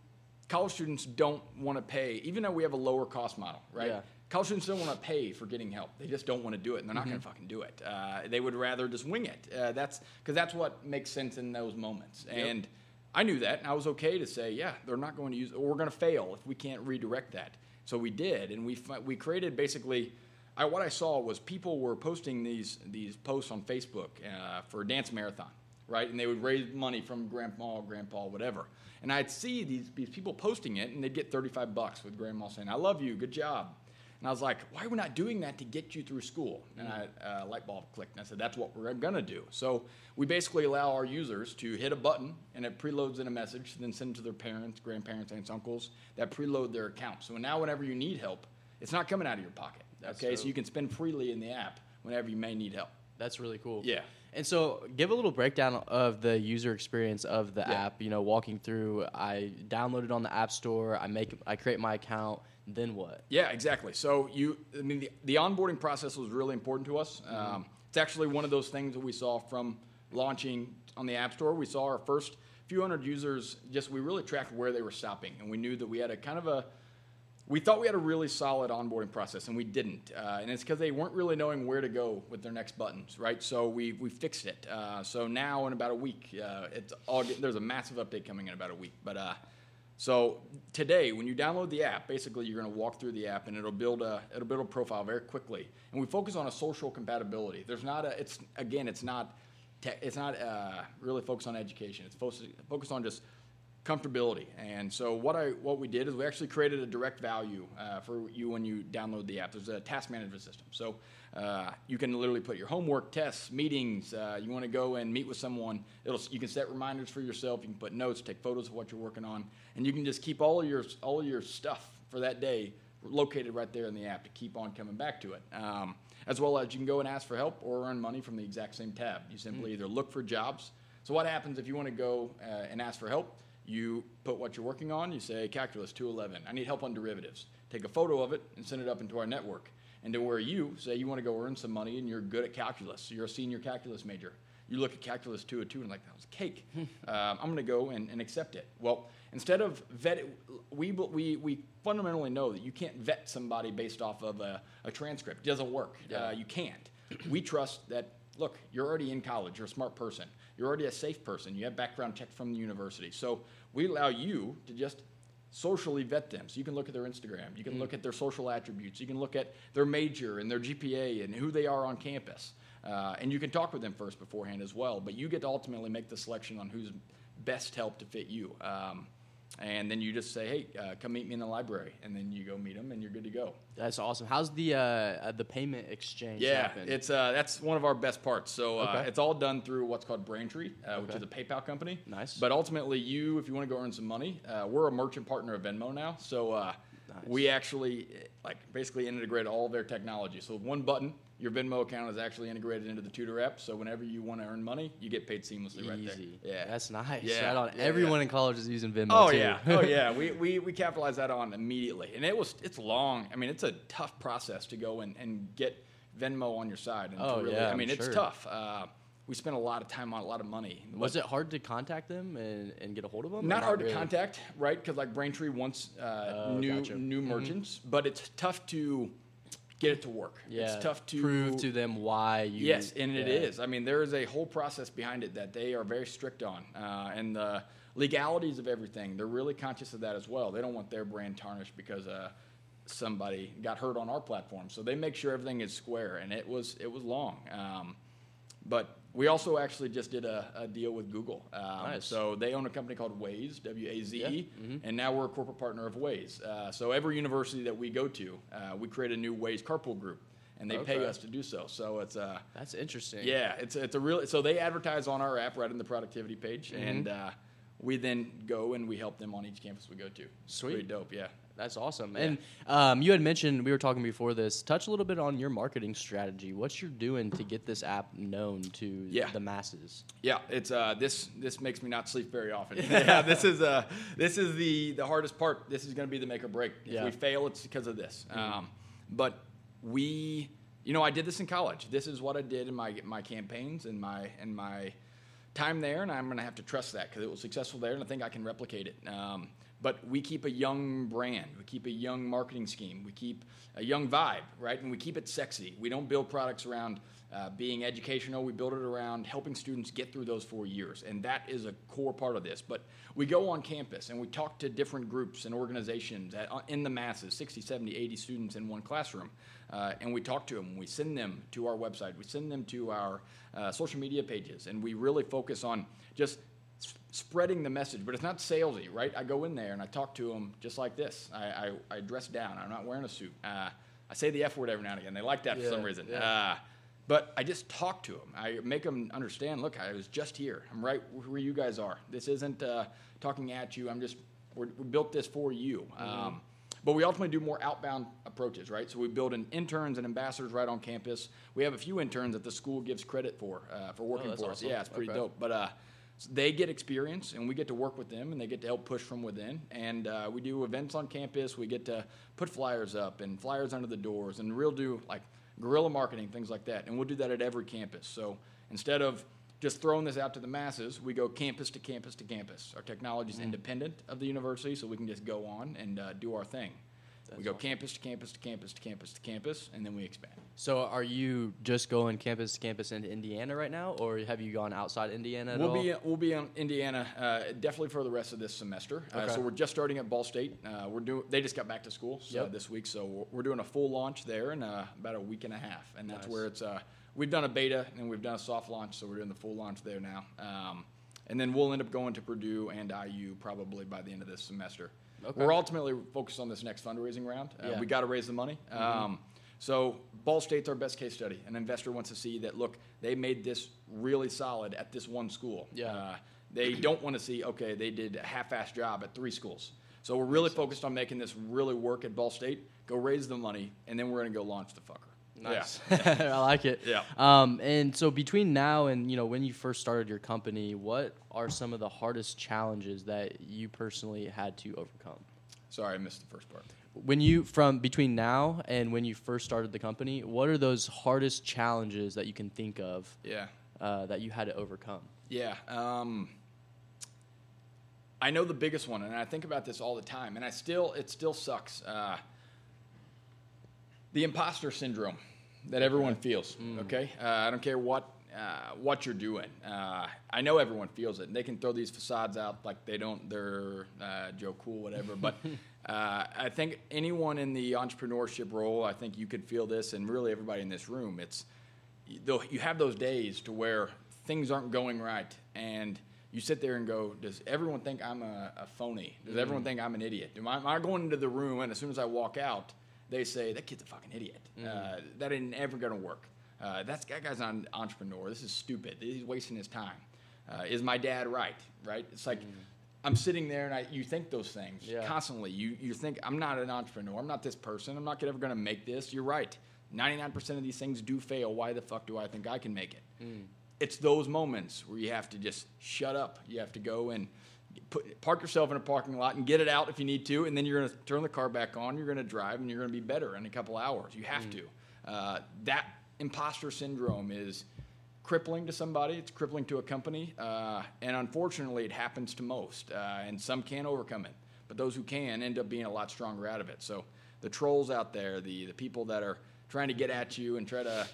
college students don't want to pay, even though we have a lower cost model, right? Yeah. College students don't want to pay for getting help. They just don't want to do it, and they're not Mm-hmm. going to fucking do it. Uh, they would rather just wing it. Uh, that's because that's what makes sense in those moments. And I knew that, and I was okay to say, yeah, they're not going to use, or we're going to fail if we can't redirect that. So we did, and we we created basically. I, what I saw was people were posting these these posts on Facebook uh, for a dance marathon, right? And they would raise money from grandma, grandpa, whatever. And I'd see these, these people posting it, and they'd get 35 bucks with grandma saying, "I love you, good job." And I was like, why are we not doing that to get you through school? And I, uh, light bulb clicked, and I said, that's what we're gonna do. So we basically allow our users to hit a button, and it preloads in a message, then send it to their parents, grandparents, aunts, uncles that preload their account. So now, whenever you need help, it's not coming out of your pocket. That's okay, so you can spend freely in the app whenever you may need help. That's really cool. Yeah. And so, give a little breakdown of the user experience of the Yeah. app. You know, walking through. I download it on the App Store. I make. I create my account. Then what? Yeah, exactly. So you, I mean, the, the onboarding process was really important to us. Um, it's actually one of those things that we saw from launching on the App Store. We saw our first few hundred users. Just we really tracked where they were stopping, and we knew that we had a kind of a. We thought we had a really solid onboarding process, and we didn't. Uh, and it's because they weren't really knowing where to go with their next buttons, right? So we, we fixed it. Uh, so now in about a week, uh, it's all there's a massive update coming in about a week. But uh, so today, when you download the app, basically you're going to walk through the app and it'll build a it'll build a profile very quickly. And we focus on a social compatibility. There's not a it's again it's not te- it's not uh, really focused on education. It's focused focused on just comfortability. And so what I what we did is we actually created a direct value uh, for you when you download the app. There's a task management system, so uh, you can literally put your homework, tests, meetings. Uh, you want to go and meet with someone. It'll you can set reminders for yourself. You can put notes, take photos of what you're working on, and you can just keep all your all your stuff for that day located right there in the app to keep on coming back to it. Um, as well as you can go and ask for help or earn money from the exact same tab. You simply mm. either look for jobs. So what happens if you want to go uh, and ask for help? You put what you're working on. You say calculus 211. I need help on derivatives. Take a photo of it and send it up into our network. And to where you say you want to go earn some money and you're good at calculus, you're a senior calculus major. You look at calculus 202 and like that was cake. <laughs> um, I'm going to go and, and accept it. Well, instead of vet, we, we, we fundamentally know that you can't vet somebody based off of a, a transcript. It doesn't work. Yeah. Uh, you can't. we trust that look, you're already in college, you're a smart person, you're already a safe person, you have background check from the university. So we allow you to just socially vet them. So you can look at their Instagram, you can mm. look at their social attributes, you can look at their major and their GPA and who they are on campus. Uh, and you can talk with them first beforehand as well, but you get to ultimately make the selection on who's best help to fit you. Um, and then you just say, "Hey, uh, come meet me in the library," and then you go meet them, and you're good to go. That's awesome. How's the uh, uh the payment exchange? Yeah, happen? it's uh, that's one of our best parts. So uh, okay. it's all done through what's called Braintree, uh, okay. which is a PayPal company. Nice. But ultimately, you, if you want to go earn some money, we're a merchant partner of Venmo now. So nice. we actually like basically integrate all their technology. So one button, your Venmo account is actually integrated into the Tutor app. So whenever you want to earn money, you get paid seamlessly Easy. right there. Yeah, that's nice. Yeah, right on. Yeah, Everyone yeah. in college is using Venmo. Oh too. yeah, <laughs> oh yeah. We, we we capitalize that on immediately, and it was it's long. I mean, it's a tough process to go and, and get Venmo on your side. And oh really, yeah, I mean, I'm it's sure. tough. Uh, we spent a lot of time on a lot of money. Was it hard to contact them and, and get a hold of them? Not, not hard really? to contact, right? Because like Braintree wants uh, oh, new gotcha. new mm-hmm. merchants, but it's tough to get it to work. Yeah, it's tough to prove to them why you. Yes, and yeah. it is. I mean, there is a whole process behind it that they are very strict on, uh, and the legalities of everything. They're really conscious of that as well. They don't want their brand tarnished because uh, somebody got hurt on our platform. So they make sure everything is square, and it was it was long. Um, but we also actually just did a, a deal with Google. Um, nice. So they own a company called Waze, W A Z E, yeah. mm-hmm. and now we're a corporate partner of Waze. Uh, so every university that we go to, uh, we create a new Waze carpool group. And they okay. pay us to do so. So it's uh, that's interesting. Yeah, it's it's a real. So they advertise on our app right in the productivity page, mm-hmm. and uh, we then go and we help them on each campus we go to. Sweet, pretty dope. Yeah. That's awesome. Yeah. And um, you had mentioned we were talking before this. Touch a little bit on your marketing strategy. What you're doing to get this app known to yeah. the masses? Yeah, it's uh, this. This makes me not sleep very often. <laughs> yeah, this is uh, this is the the hardest part. This is going to be the make or break. If yeah. we fail, it's because of this. Mm-hmm. Um, but we, you know, I did this in college. This is what I did in my my campaigns and my and my time there, and I'm going to have to trust that because it was successful there, and I think I can replicate it. Um, but we keep a young brand. We keep a young marketing scheme. We keep a young vibe, right? And we keep it sexy. We don't build products around uh, being educational. We build it around helping students get through those four years. And that is a core part of this. But we go on campus and we talk to different groups and organizations at, uh, in the masses 60, 70, 80 students in one classroom. Uh, and we talk to them. We send them to our website. We send them to our uh, social media pages. And we really focus on just spreading the message, but it's not salesy, right? I go in there and I talk to them just like this. I, I, I dress down. I'm not wearing a suit. Uh, I say the F word every now and again. They like that yeah, for some reason. Yeah. Uh, but I just talk to them. I make them understand. Look, I was just here. I'm right where you guys are. This isn't uh, talking at you. I'm just we built this for you. Mm-hmm. Um, but we ultimately do more outbound approaches, right? So we build in interns and ambassadors right on campus. We have a few interns that the school gives credit for uh, for working oh, for us. Awesome. Yeah, it's pretty okay. dope. But uh, so they get experience, and we get to work with them, and they get to help push from within. And uh, we do events on campus. We get to put flyers up and flyers under the doors, and real do like guerrilla marketing, things like that. And we'll do that at every campus. So instead of just throwing this out to the masses, we go campus to campus to campus. Our technology is mm independent of the university, so we can just go on and uh, do our thing. We go campus to campus to campus to campus to campus, and then we expand. So, are you just going campus to campus into Indiana right now, or have you gone outside Indiana at We'll all? be we'll be in Indiana uh, definitely for the rest of this semester. Uh, so we're just starting at Ball State. Uh, we're doing they just got back to school so Yep. this week, so we're, we're doing a full launch there in uh, about a week and a half, and that's Nice. where it's uh, we've done a beta and we've done a soft launch, so we're doing the full launch there now. Um, and then we'll end up going to Purdue and IU probably by the end of this semester. Okay. We're ultimately focused on this next fundraising round. Uh, Yeah. Mm-hmm. We got to raise the money. Um, so Ball State's our best case study. An investor wants to see that look, they made this really solid at this one school. Yeah. Uh, they don't want to see okay, they did a half-assed job at three schools. So we're really focused on making this really work at Ball State. Go raise the money, and then we're going to go launch the fucker. Nice. Yeah. <laughs> <laughs> I like it. Yeah. Um, and so between now and you know when you first started your company, what are some of the hardest challenges that you personally had to overcome? Sorry, I missed the first part. When you from between now and when you first started the company, what are those hardest challenges that you can think of Yeah. uh, that you had to overcome? Yeah. Um, I know the biggest one, and I think about this all the time, and I still it still sucks. Uh, the imposter syndrome that everyone feels. Okay, uh, I don't care what uh, what you're doing. Uh, I know everyone feels it, and they can throw these facades out like they don't. They're uh, Joe Cool, whatever. But <laughs> uh, I think anyone in the entrepreneurship role, I think you could feel this, and really everybody in this room. It's you have those days to where things aren't going right and you sit there and go does everyone think i'm a, a phony does everyone think i'm an idiot am I, am I going into the room and as soon as i walk out they say that kid's a fucking idiot. Uh, that ain't ever to work. Uh, that's, that guy's not an entrepreneur. This is stupid. He's wasting his time. Uh, is my dad right? Right? It's like i'm sitting there and I, you think those things Yeah. constantly. You, you think i'm not an entrepreneur. I'm not this person. I'm not ever going to make this. You're right. 99% of these things do fail. Why the fuck do i think i can make it? It's those moments where you have to just shut up. You have to go and put, park yourself in a parking lot and get it out if you need to and then you're going to turn the car back on you're going to drive and you're going to be better in a couple hours you have to uh, that imposter syndrome is crippling to somebody. It's crippling to a company, uh, and unfortunately, it happens to most. Uh, and some can't overcome it, but those who can end up being a lot stronger out of it. So the trolls out there, the the people that are trying to get at you and try to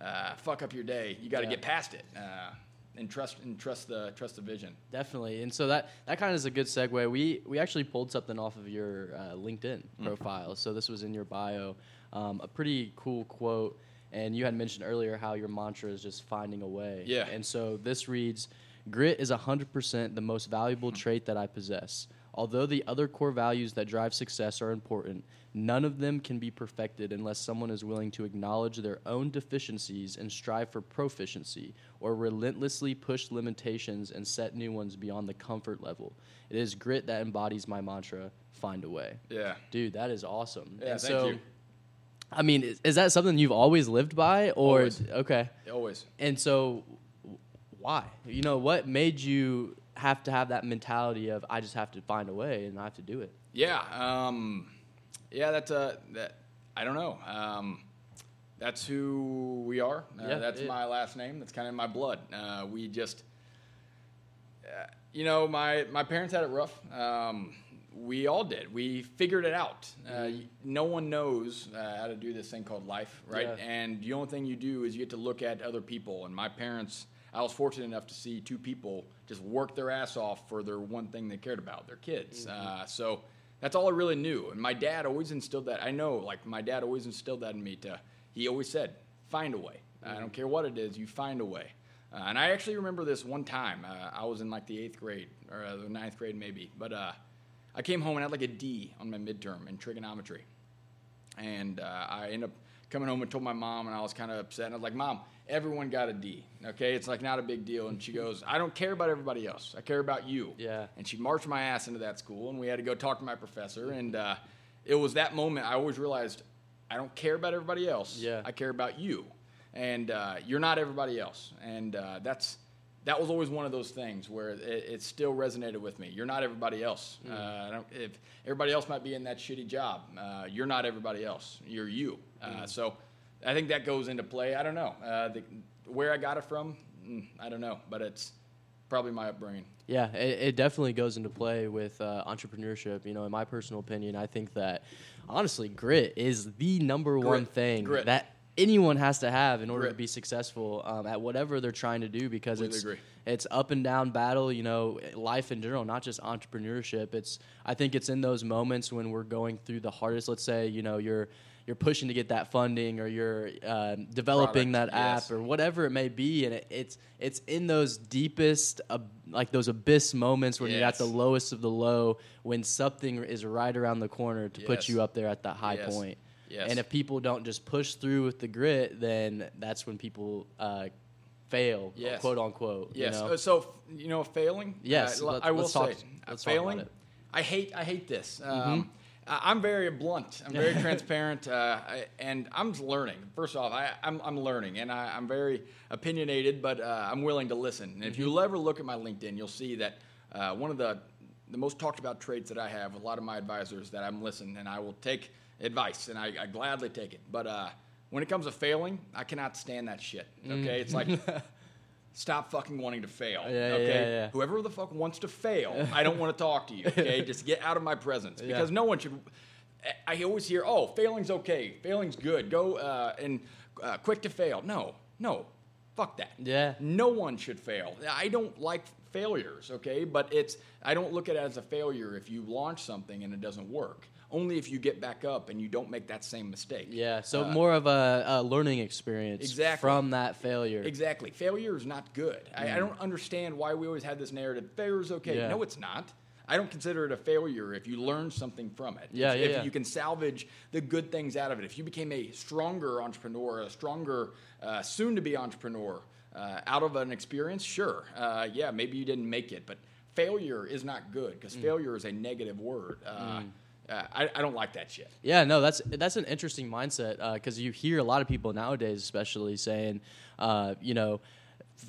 uh, fuck up your day, you got to Yeah. get past it uh, and trust and trust the trust the vision. Definitely, and so that that kind of is a good segue. We we actually pulled something off of your uh, LinkedIn Mm. profile. So this was in your bio, um, a pretty cool quote. And you had mentioned earlier how your mantra is just finding a way. Yeah. And so this reads, "Grit is hundred percent the most valuable trait that I possess. Although the other core values that drive success are important, none of them can be perfected unless someone is willing to acknowledge their own deficiencies and strive for proficiency, or relentlessly push limitations and set new ones beyond the comfort level. It is grit that embodies my mantra: find a way. Yeah. Dude, that is awesome. Yeah, And thank so, you. I mean, is, is that something you've always lived by, or Always. okay? Always. And so, why? You know, what made you have to have that mentality of I just have to find a way and I have to do it? Yeah, um, yeah. That's a that. I don't know. Um, that's who we are. Uh, Yeah, that's it- my last name. That's kind of in my blood. Uh, we just, uh, you know, my my parents had it rough. Um, we all did. We figured it out. Uh, Mm-hmm. no one knows uh, how to do this thing called life, right? Yeah. And the only thing you do is you get to look at other people. And my parents, I was fortunate enough to see two people just work their ass off for their one thing they cared about, their kids. Uh, so that's all I really knew. And my dad always instilled that. I know, like, my dad always instilled that in me. To he always said, "Find a way. I don't care what it is. You find a way." Uh, and I actually remember this one time. Uh, I was in like the eighth grade or uh, the ninth grade, maybe. But uh, I came home and had like a D on my midterm in trigonometry. And uh, I ended up coming home and told my mom, and I was kind of upset. And I was like, Mom, everyone got a D. Okay, it's like not a big deal. And she goes, I don't care about everybody else. I care about you. Yeah. And she marched my ass into that school, and we had to go talk to my professor. And uh, it was that moment I always realized I don't care about everybody else. Yeah. I care about you, and uh, you're not everybody else. And uh, that's that was always one of those things where it, it still resonated with me. You're not everybody else. Uh, I don't, if everybody else might be in that shitty job, uh, you're not everybody else. You're you. Uh, so I think that goes into play. I don't know uh, the, where I got it from. mm, I don't know, but it's probably my upbringing. Yeah, it, it definitely goes into play with uh, entrepreneurship. You know, in my personal opinion, I think that honestly, grit is the number one thing Grit. that anyone has to have in order Grit. to be successful um, at whatever they're trying to do because it's agree. it's up and down battle. You know, life in general, not just entrepreneurship. It's I think it's in those moments when we're going through the hardest. Let's say you know you're you're pushing to get that funding or you're uh, developing Product, that app yes. or whatever it may be, and it, it's it's in those deepest, like those abyss moments when you're at the lowest of the low, when something is right around the corner to put you up there at that high Yes. point. Yes. And if people don't just push through with the grit, then that's when people uh, fail, Yes. quote unquote. Yes. You know? Uh, So you know, failing. Yes, Uh, let's- I will say, talk- uh, talk failing. Mm-hmm. I hate. I hate this. Um, I- I'm very blunt. I'm very transparent, uh, and I'm learning. First off, I, I'm, I'm learning, and I, I'm very opinionated, but uh, I'm willing to listen. And if Mm-hmm. you'll ever look at my LinkedIn, you'll see that uh, one of the the most talked about traits that I have with a lot of my advisors that I'm listening, and I will take advice, and I, I gladly take it. But uh, when it comes to failing, I cannot stand that shit. Okay, it's like. <laughs> Stop fucking wanting to fail. Yeah, okay. yeah, yeah. Whoever the fuck wants to fail, <laughs> I don't want to talk to you. Okay, <laughs> just get out of my presence because no one should. I I always hear, "Oh, failing's okay. Failing's good. Go uh, and uh, quick to fail." No, no, fuck that. Yeah. No one should fail. I don't like failures. Okay, but it's I don't look at it as a failure if you launch something and it doesn't work. Only if you get back up and you don't make that same mistake. Yeah, so Uh, more of a, a learning experience Exactly. from that failure. Exactly. Failure is not good. I, I don't understand why we always had this narrative. Failure is okay. Mm. Yeah. No, it's not. I don't consider it a failure if you learn something from it. Yeah, if, yeah, if yeah. you can salvage the good things out of it. If you became a stronger entrepreneur, a stronger, uh, soon-to-be entrepreneur uh, out of an experience, sure. Uh, yeah, maybe you didn't make it, but failure is not good because Mm. failure is a negative word. Uh, uh, I, I don't like that shit. Yeah, no, that's that's an interesting mindset because you hear a lot of people nowadays, especially saying, uh, you know,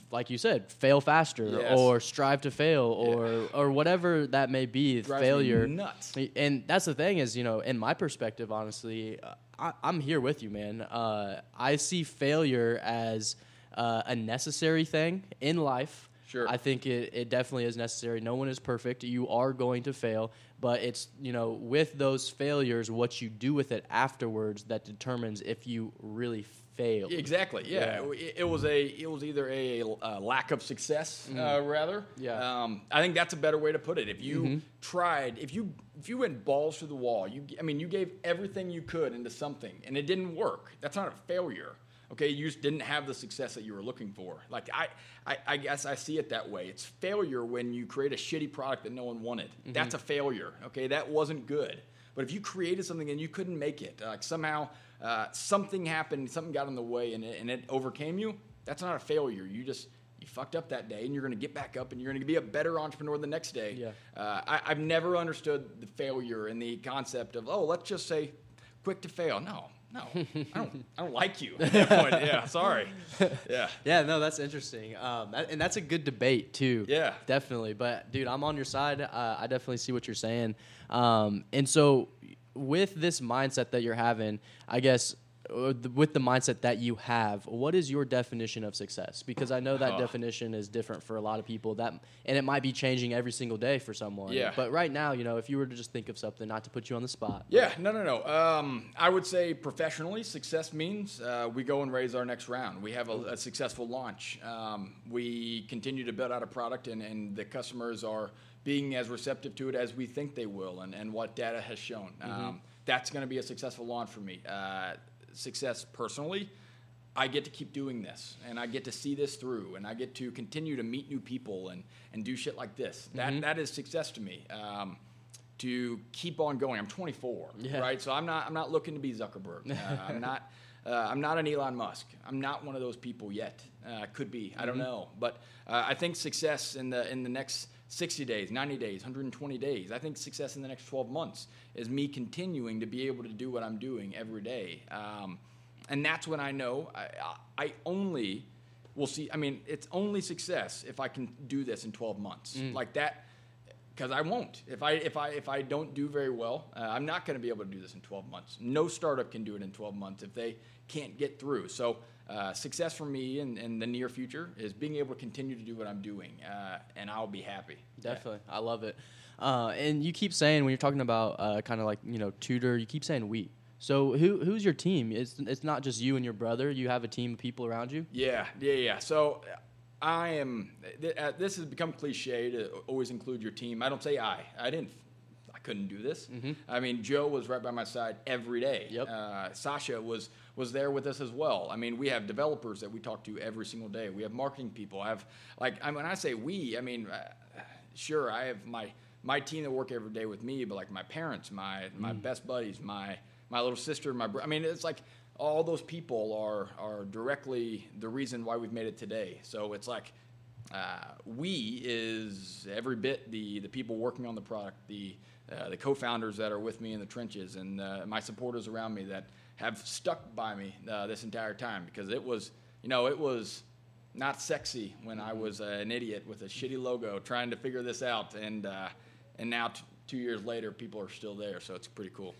like you said, fail faster Yes. or strive to fail or or whatever that may be. Drives failure, nuts. And that's the thing is, you know, in my perspective, honestly, uh, I, I'm here with you, man. Uh, I see failure as uh, a necessary thing in life. Sure. I think it, it definitely is necessary. No one is perfect. You are going to fail, but it's you know with those failures, what you do with it afterwards that determines if you really failed. Exactly. Yeah. It, it was a. It was either a, uh lack of success, uh, rather. Mm-hmm. Yeah. Mm-hmm. Um, I think that's a better way to put it. If you tried, if you if you went balls to the wall, you. I mean, you gave everything you could into something, and it didn't work. That's not a failure. Okay, you just didn't have the success that you were looking for. Like I, I, I guess I see it that way. It's failure when you create a shitty product that no one wanted. Mm-hmm. That's a failure. Okay, that wasn't good. But if you created something and you couldn't make it, like somehow uh, something happened, something got in the way, and it, and it overcame you, that's not a failure. You just you fucked up that day, and you're going to get back up, and you're going to be a better entrepreneur the next day. Yeah. Uh, I, I've never understood the failure and the concept of oh, let's just say quick to fail. No, no, <laughs> I don't. I don't like you. <laughs> At that point. Yeah, sorry. Yeah. <laughs> Yeah, no, that's interesting, um, that, and that's a good debate too. Yeah. definitely. But dude, I'm on your side. Uh, I definitely see what you're saying. Um, and so, with this mindset that you're having, I guess. The- With the mindset that you have, what is your definition of success? Because I know that Oh. <sighs> definition is different for a lot of people. That and it might be changing every single day for someone. Yeah. But right now, you know, if you were to just think of something, not to put you on the spot. Yeah, no, no, no. Um, I would say professionally, success means uh, we go and raise our next round. We have a, a successful launch. Um, we continue to build out a product, and, and the customers are being as receptive to it as we think they will, and, and what data has shown. Um, that's going to be a successful launch for me. Uh, success personally. I get to keep doing this, and I get to see this through, and I get to continue to meet new people and, and do shit like this. That that is success to me. Um, to keep on going. I'm 24, Yeah. right? So I'm not I'm not looking to be Zuckerberg. Uh, <laughs> I'm not uh, I'm not an Elon Musk. I'm not one of those people yet. Uh, could be. I don't know. But uh, I think success in the in the next 60 days, 90 days, 120 days. I think success in the next 12 months is me continuing to be able to do what I'm doing every day. Um, and that's when I know I, I only will see. I mean, it's only success if I can do this in 12 months. Like that because I won't. If I if I if I don't do very well, uh, I'm not going to be able to do this in 12 months. No startup can do it in 12 months if they can't get through. So uh, success for me in, in the near future is being able to continue to do what I'm doing, uh, and I'll be happy. Definitely, I love it. Uh, and you keep saying when you're talking about uh, kind of like you know tutor, you keep saying we. So who who's your team? It's it's not just you and your brother. You have a team of people around you. Yeah, yeah, yeah. So I am. Th- uh, this has become cliche to always include your team. I don't say I. I didn't. Couldn't do this. I mean, Joe was right by my side every day. Yep. Uh, Sasha was was there with us as well. I mean, we have developers that we talk to every single day. We have marketing people. I have like I when I say we, I mean, uh, sure, I have my my team that work every day with me, but like my parents, my my best buddies, my my little sister, my bro- I mean, it's like all those people are are directly the reason why we've made it today. So it's like uh, we is every bit the the people working on the product, the uh, the co-founders that are with me in the trenches, and uh, my supporters around me that have stuck by me uh, this entire time because it was you know it was not sexy when I was an idiot with a shitty logo trying to figure this out, and uh, and now t- two years later, people are still there, so it's pretty cool.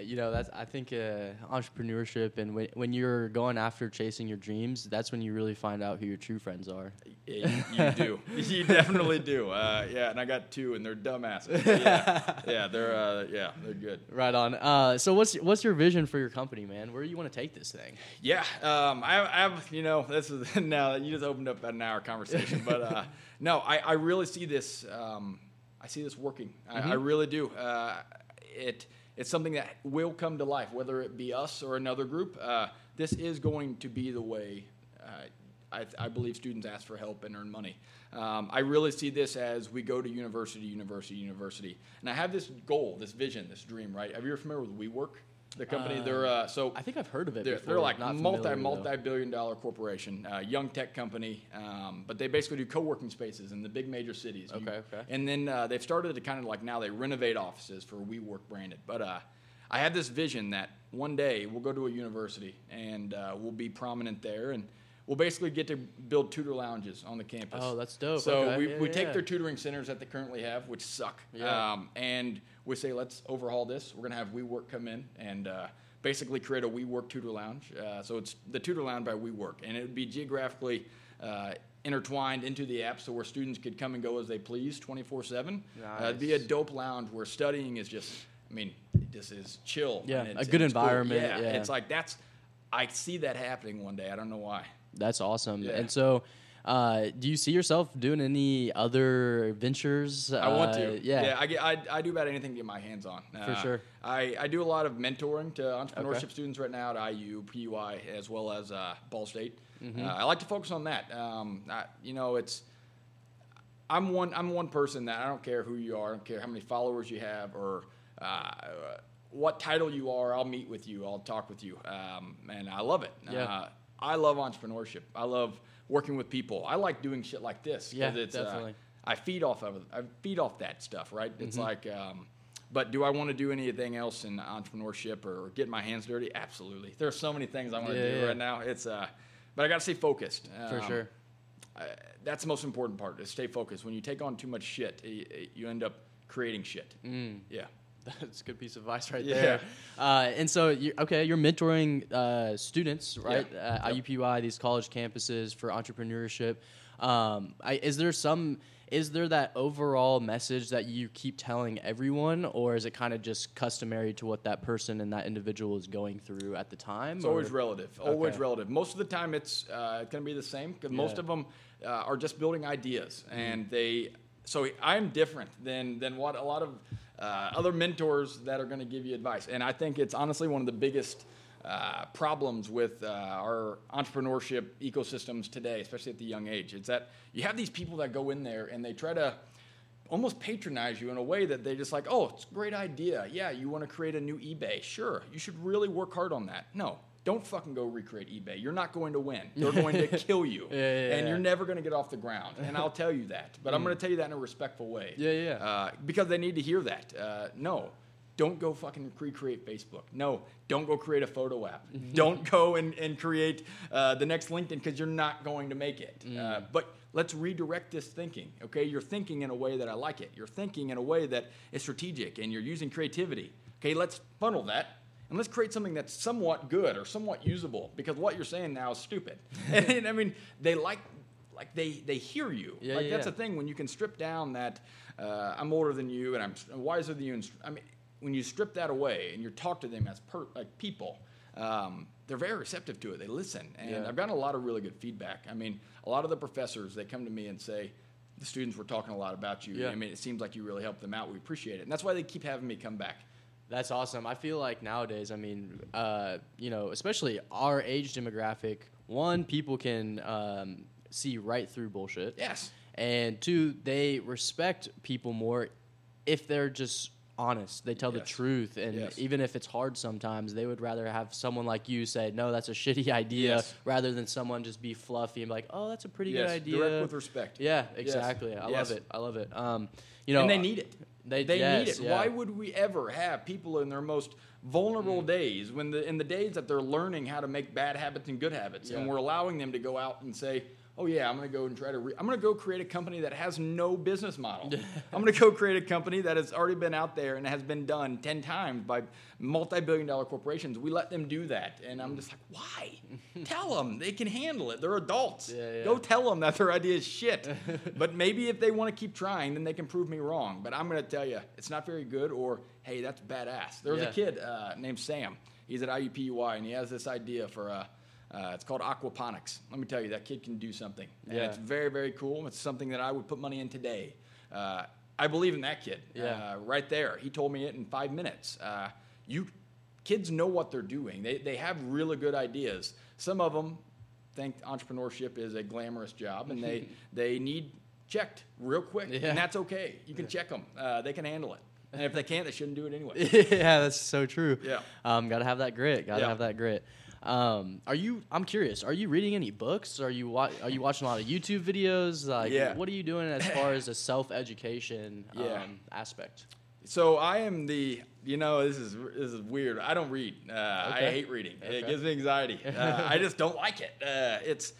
You know, that's I think uh, entrepreneurship and when, when you're going after chasing your dreams, that's when you really find out who your true friends are. You, you do. <laughs> <laughs> you definitely do. Uh, yeah, and I got two, and they're dumbasses. <laughs> Yeah, yeah, they're uh, yeah, they're good. Right on. Uh, so what's what's your vision for your company, man? Where do you want to take this thing? Yeah, um, I, I have you know this is now you just opened up about an hour conversation, but uh, no, I, I really see this. Um, I see this working. I, I really do. Uh, it it's something that will come to life, whether it be us or another group. Uh, this is going to be the way. Uh, I, I believe students ask for help and earn money. Um, I really see this as we go to university, university, university, and I have this goal, this vision, this dream. Right? Are you familiar with WeWork? The company. they're uh, so I think I've heard of it they're, before. they're like not multi familiar, multi billion dollar corporation, uh, young tech company, um, but they basically do co working spaces in the big major cities. You- Okay, okay. And then uh, they've started to kind of like now they renovate offices for WeWork branded. But uh, I had this vision that one day we'll go to a university and uh, we'll be prominent there and. We'll basically get to build tutor lounges on the campus. Oh, that's dope. So Okay. we, Yeah, we yeah, take yeah. their tutoring centers that they currently have, which suck. Yeah. Um, and we say, let's overhaul this. We're going to have WeWork come in and uh, basically create a WeWork tutor lounge. Uh, so it's the tutor lounge by WeWork, and it would be geographically uh, intertwined into the app, so where students could come and go as they please, 24/7. Uh, it'd be a dope lounge where studying is just, I mean, this is chill. Yeah, a good it's cool. environment, Yeah, yeah. it's like that's. I see that happening one day. I don't know why. That's awesome. Yeah. And so, uh, do you see yourself doing any other ventures? I want Uh, to. Yeah. I, get, I, I do about anything to get my hands on. Uh, sure. I, I do a lot of mentoring to entrepreneurship Okay. students right now at IUPUI, as well as uh, Ball State. Mm-hmm. Uh, I like to focus on that. Um, I, you know, it's I'm one I'm one person that I don't care who you are, I don't care how many followers you have or uh, what title you are. I'll meet with you. I'll talk with you, um, and I love it. Yeah. Uh, I love entrepreneurship. I love working with people. I like doing shit like this Yeah, it's uh, definitely. I feed off of it. I feed off that stuff, right? It's Mm-hmm. like, um, but do I want to do anything else in entrepreneurship or get my hands dirty? Absolutely. There are so many things I want to Yeah, do yeah. right now. It's, uh, but I got to stay focused. For Um, sure. uh, that's the most important part is stay focused. When you take on too much shit, y- you end up creating shit. Mm. Yeah. <laughs> That's a good piece of advice right Yeah. there. Uh, and so, you okay, you're mentoring uh, students, right? Yeah. Uh, IUPUI, these college campuses for entrepreneurship. Um, I, is there some? Is there that overall message that you keep telling everyone, or is it kind of just customary to what that person and that individual is going through at the time? It's always or- relative. Always relative. Most of the time, it's uh, going to be the same because most of them uh, are just building ideas, and they. So I'm different than than what a lot of uh, other mentors that are going to give you advice, and I think it's honestly one of the biggest. Uh, problems with uh, our entrepreneurship ecosystems today, especially at the young age, it's that you have these people that go in there and they try to almost patronize you in a way that they just like, oh, it's a great idea. Yeah, you want to create a new eBay. Sure, you should really work hard on that. No, don't fucking go recreate eBay. You're not going to win. <laughs> They're going to kill you. Yeah, yeah, and yeah. you're never going to get off the ground. And I'll tell you that. But I'm going to tell you that in a respectful way. Yeah, yeah. Uh, because they need to hear that. Uh, no. Don't go fucking recreate Facebook. No, don't go create a photo app. <laughs> don't go and, and create uh, the next LinkedIn because you're not going to make it. Uh, but let's redirect this thinking. Okay, you're thinking in a way that I like it. You're thinking in a way that is strategic, and you're using creativity. Okay, let's funnel that and let's create something that's somewhat good or somewhat usable because what you're saying now is stupid. <laughs> <laughs> and, I mean, they like like they they hear you. Yeah, like yeah, that's yeah. the thing when you can strip down that uh, I'm older than you and I'm wiser than you. And I mean, when you strip that away and you talk to them as per, like people, um, they're very receptive to it. They listen, and Yeah. I've gotten a lot of really good feedback. I mean, a lot of the professors they come to me and say. The students were talking a lot about you. Yeah. I mean, it seems like you really helped them out. We appreciate it, and that's why they keep having me come back. That's awesome. I feel like nowadays, I mean, uh, you know, especially our age demographic, one, people can um, see right through bullshit. Yes. And two, they respect people more if they're just honest. They tell the truth. And Yes. even if it's hard sometimes, they would rather have someone like you say, no, that's a shitty <laughs> idea, Yes. rather than someone just be fluffy and be like, oh, that's a pretty yes, good idea. direct with respect. Yeah, exactly. I Yes. love it. I love it. Um, you know, and they need it. They, They yes, need it. yeah. Why would we ever have people in their most vulnerable Mm. days when the in the days that they're learning how to make bad habits and good habits, and we're allowing them to go out and say, "Oh yeah, I'm going to go and try to. Re- I'm going to go create a company that has no business model. <laughs> I'm going to go create a company that has already been out there and has been done ten times by multi-billion-dollar corporations. We let them do that, and I'm just like, why? tell them they can handle it. They're adults. Yeah, yeah. Go tell them that their idea is shit. <laughs> but maybe if they want to keep trying, then they can prove me wrong. But I'm going to tell you, it's not very good, or hey, that's badass. There was Yeah. a kid uh, named Sam. He's at IUPUI, and he has this idea for uh, uh, it's called aquaponics. Let me tell you, that kid can do something, and Yeah. it's very, very cool. It's something that I would put money in today. Uh, I believe in that kid. Yeah. Uh, right there, he told me it in five minutes. Uh, you kids know what they're doing. They they have really good ideas. Some of them think entrepreneurship is a glamorous job, and they <laughs> they need checked real quick, Yeah. and that's okay. You can check them. Uh, they can handle it. And if they can't, they shouldn't do it anyway. <laughs> yeah, that's so true. Yeah. Um, gotta have that grit. Gotta Yeah. have that grit. Um, are you? I'm curious. Are you reading any books? Are you wa- Are you watching a lot of YouTube videos? Like, Yeah. what are you doing as far as a <laughs> self education Yeah. um, aspect? So I am the, you know, this is this is weird. I don't read. Uh, I hate reading. Okay. It gives me anxiety. <laughs> Uh, I just don't like it. Uh, it's,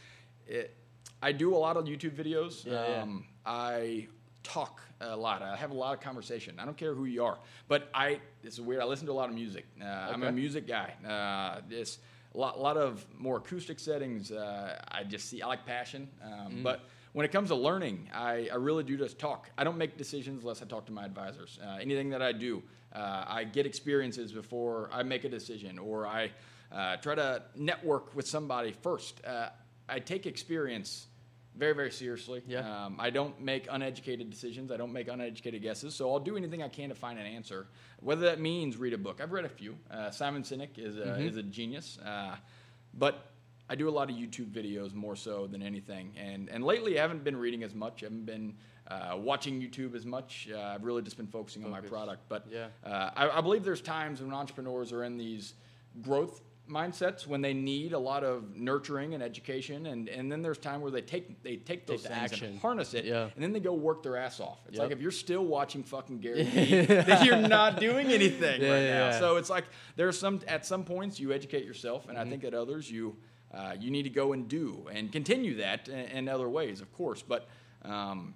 it. I do a lot of YouTube videos. Yeah, yeah. um, I talk a lot. I have a lot of conversation. I don't care who you are, but I. It's weird. I listen to a lot of music. Uh, I'm a music guy. Uh, this a lot, lot of more acoustic settings. Uh, I just see. I like passion, um, Mm-hmm. but when it comes to learning, I, I really do just talk. I don't make decisions unless I talk to my advisors. Uh, anything that I do, uh, I get experiences before I make a decision, or I uh, try to network with somebody first. Uh, I take experience very, very seriously. Yeah. Um, I don't make uneducated decisions. I don't make uneducated guesses. So I'll do anything I can to find an answer, whether that means read a book. I've read a few. Uh, Simon Sinek is a, is a genius. Uh, but I do a lot of YouTube videos more so than anything. And, and lately, I haven't been reading as much. I haven't been uh, watching YouTube as much. Uh, I've really just been focusing on my product. But Yeah. uh, I, I believe there's times when entrepreneurs are in these growth mindsets when they need a lot of nurturing and education and, and then there's time where they take they take those the things action. and harness it Yeah. and then they go work their ass off it's like if you're still watching fucking Gary <laughs> Vee, then you're not doing anything Yeah, right yeah, now so it's like there's some at some points you educate yourself and Mm-hmm. I think at others you uh, you need to go and do and continue that in, in other ways of course but um,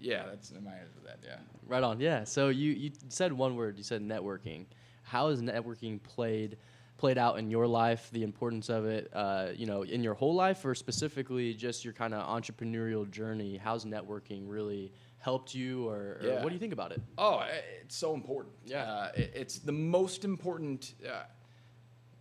yeah that's my answer to that yeah Right on. Yeah. So you you said one word. You said networking. How has networking played played out in your life? The importance of it, uh, you know, in your whole life, or specifically just your kind of entrepreneurial journey? How's networking really helped you, or, or Yeah. what do you think about it? Oh, it's so important. Yeah. Uh, it- it's the most important. Uh,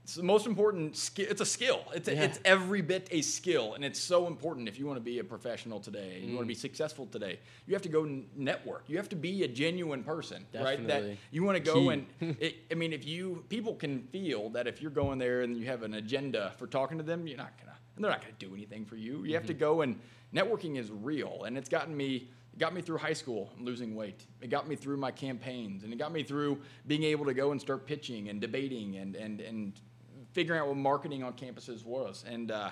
it's the most important skill. It's a skill. It's, a, Yeah. it's every bit a skill, and it's so important if you want to be a professional today. and You Mm. want to be successful today. You have to go network. You have to be a genuine person, right? That you want to go Key. and. <laughs> It, I mean, if you people can feel that if you're going there and you have an agenda for talking to them, you're not gonna. And they're not gonna do anything for you. You have to Mm-hmm. go and networking is real, and it's gotten me. It got me through high school losing weight. It got me through my campaigns, and it got me through being able to go and start pitching and debating and and and figuring out what marketing on campuses was. And uh,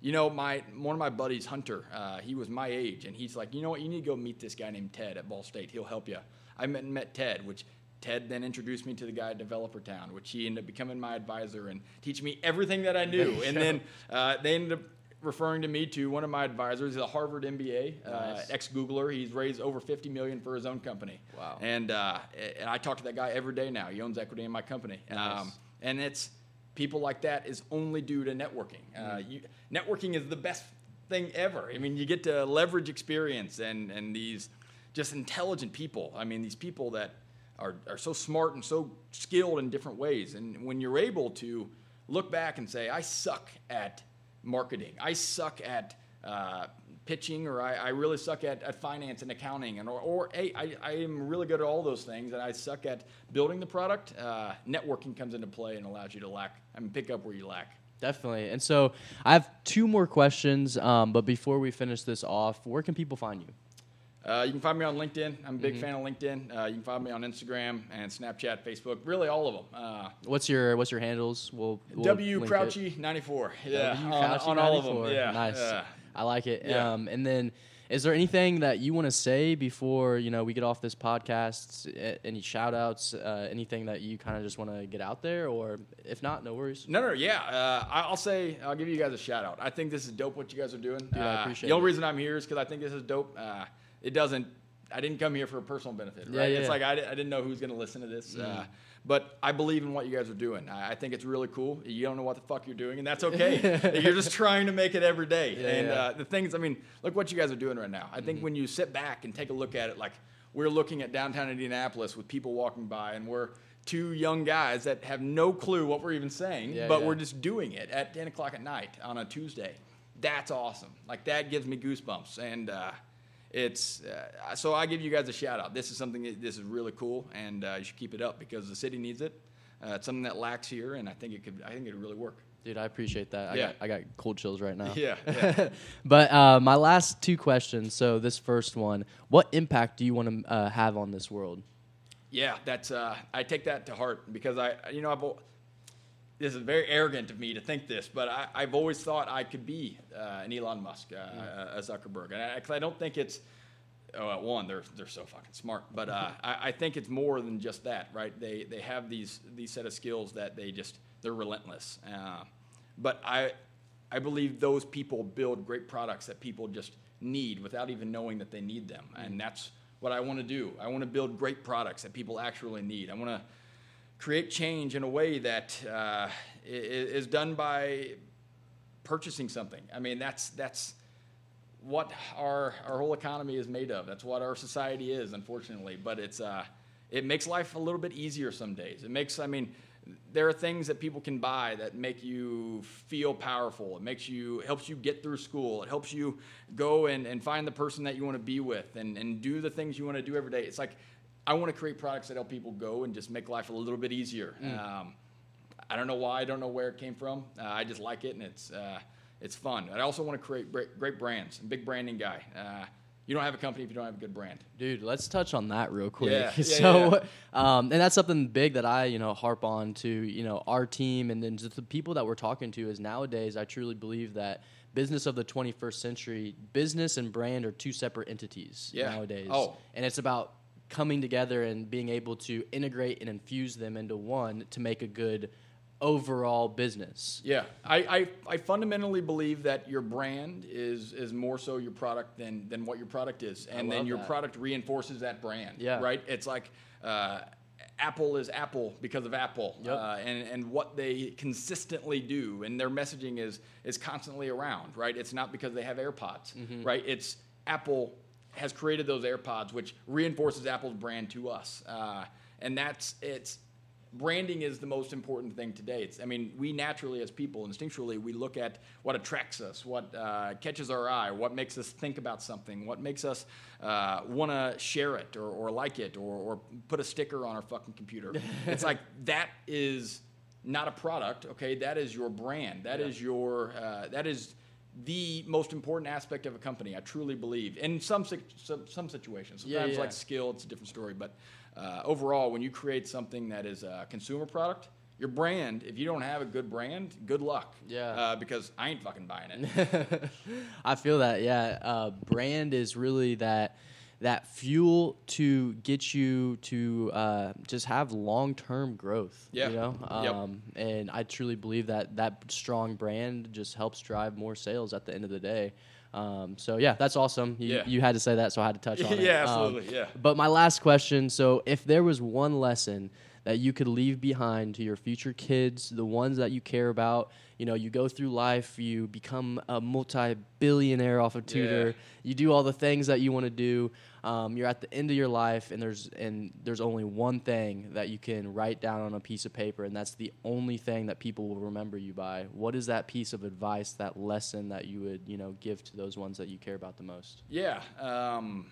you know, my one of my buddies, Hunter, uh, he was my age, and he's like, you know what, you need to go meet this guy named Ted at Ball State. He'll help you. I met met Ted, which Ted then introduced me to the guy at Developer Town, which he ended up becoming my advisor and teaching me everything that I knew. and then uh, they ended up referring to me to one of my advisors, he's a Harvard MBA, uh, ex Googler. He's raised over 50 million for his own company. Wow. And uh, and I talk to that guy every day now. He owns equity in my company. Nice. Um, and it's people like that is only due to networking. Uh, you, networking is the best thing ever. I mean, you get to leverage experience and and these just intelligent people. I mean, these people that are are so smart and so skilled in different ways. And when you're able to look back and say, I suck at marketing, I suck at uh, pitching, or I, I really suck at, at finance and accounting, and or, or hey, I, I am really good at all those things, and I suck at building the product. Uh, networking comes into play and allows you to lack. I mean, pick up where you lack. Definitely. And so I have two more questions, um, but before we finish this off, where can people find you? Uh, you can find me on LinkedIn. I'm a big mm-hmm. fan of LinkedIn. Uh, you can find me on Instagram and Snapchat, Facebook, really all of them. Uh, what's your What's your handles? We'll, we'll W Crouchy ninety four. Yeah, on, on all of them. Yeah, nice. I like it. Yeah. Um, and then, is there anything that you want to say before you know we get off this podcast? Any shout outs? Uh, anything that you kind of just want to get out there, or if not, no worries. No, no, yeah. Uh, I'll say I'll give you guys a shout out. I think this is dope what you guys are doing. Dude, I uh, appreciate the only reason I'm here is because I think this is dope. Uh, it doesn't. I didn't come here for a personal benefit, right? Yeah, yeah. It's like I, I didn't know who's going to listen to this. Mm. But I believe in what you guys are doing. I, think it's really cool. You don't know what the fuck you're doing, and that's okay. <laughs> you're just trying to make it every day. Yeah, and yeah. Uh, the things, I mean, look what you guys are doing right now. I think mm-hmm. when you sit back and take a look at it, like we're looking at downtown Indianapolis with people walking by, and we're two young guys that have no clue what we're even saying, yeah, but we're just doing it at 10 o'clock at night on a Tuesday. That's awesome. Like that gives me goosebumps. And, uh, it's uh, so I give you guys a shout out. This is something that, this is really cool, and uh, you should keep it up because the city needs it. Uh, it's something that lacks here, and I think it could. I think it would really work. Dude, I appreciate that. Yeah. I got I got cold chills right now. Yeah. <laughs> yeah. but uh, my last two questions. So this first one, what impact do you want to uh, have on this world? Yeah, that's uh, I take that to heart because I you know I've this is very arrogant of me to think this, but I, have always thought I could be uh, an Elon Musk, uh, yeah. a Zuckerberg, and I, I don't think it's. Oh, one, they're they're so fucking smart, but uh, <laughs> I, I, think it's more than just that, right? They they have these these set of skills that they just they're relentless. Uh, but I I believe those people build great products that people just need without even knowing that they need them, mm-hmm. and that's what I want to do. I want to build great products that people actually need. I want to create change in a way that uh, is done by purchasing something. I mean, that's that's what our our whole economy is made of. That's what our society is, unfortunately. But it's uh, it makes life a little bit easier some days. It makes, I mean, there are things that people can buy that make you feel powerful. It makes you helps you get through school. It helps you go and, and find the person that you want to be with and, and do the things you want to do every day. It's like I want to create products that help people go and just make life a little bit easier. Mm. Um, I don't know why. I don't know where it came from. Uh, I just like it, and it's uh, it's fun. I also want to create great, great brands. I'm a big branding guy. Uh, you don't have a company if you don't have a good brand. Dude, let's touch on that real quick. Yeah, <laughs> yeah, so, yeah. Um, and that's something big that I, you know, harp on to, you know, our team and then just the people that we're talking to is nowadays I truly believe that business of the 21st century, business and brand are two separate entities yeah. nowadays. Oh. And it's about coming together and being able to integrate and infuse them into one to make a good overall business. Yeah, I, I, I, fundamentally believe that your brand is is more so your product than than what your product is, and then your that. product reinforces that brand. Yeah, right. It's like. Uh, Apple is Apple because of Apple, yep. uh, and and what they consistently do, and their messaging is is constantly around, right? It's not because they have AirPods, mm-hmm. right? It's Apple has created those AirPods, which reinforces Apple's brand to us. Uh, and that's it's branding is the most important thing today. It's, I mean, we naturally, as people, instinctually, we look at what attracts us, what uh, catches our eye, what makes us think about something, what makes us uh, want to share it or, or like it or, or, put a sticker on our fucking computer. <laughs> it's like that is not a product, okay? That is your brand. That yeah. is your uh, that is the most important aspect of a company. I truly believe in some some, some situations. Sometimes yeah, yeah. like skill, it's a different story. But uh, overall, when you create something that is a consumer product, your brand, if you don't have a good brand, good luck. Yeah. Uh, because I ain't fucking buying it. <laughs> I feel that. Yeah. Uh, brand is really that that fuel to get you to uh, just have long term growth. Yeah. You know? Um, yep. And I truly believe that that strong brand just helps drive more sales at the end of the day. Um, so yeah, that's awesome. You, yeah. you had to say that, so I had to touch on <laughs> it. yeah, absolutely. Um, yeah. But my last question: so if there was one lesson that you could leave behind to your future kids, the ones that you care about. You know, you go through life, you become a multi-billionaire off of tutor. Yeah. You do all the things that you want to do. Um, you're at the end of your life, and there's and there's only one thing that you can write down on a piece of paper, and that's the only thing that people will remember you by. What is that piece of advice, that lesson that you would you know give to those ones that you care about the most? Yeah. Um,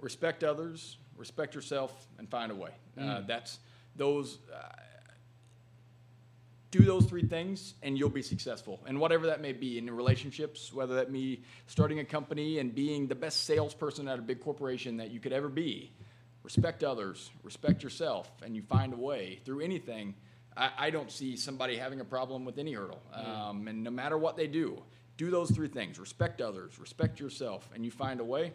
respect others, respect yourself, and find a way. Uh, that's those. Uh, do those three things, and you'll be successful. And whatever that may be in relationships, whether that be starting a company and being the best salesperson at a big corporation that you could ever be. Respect others, respect yourself, and you find a way through anything. I, I don't see somebody having a problem with any hurdle. Um, and no matter what they do, do those three things respect others, respect yourself, and you find a way.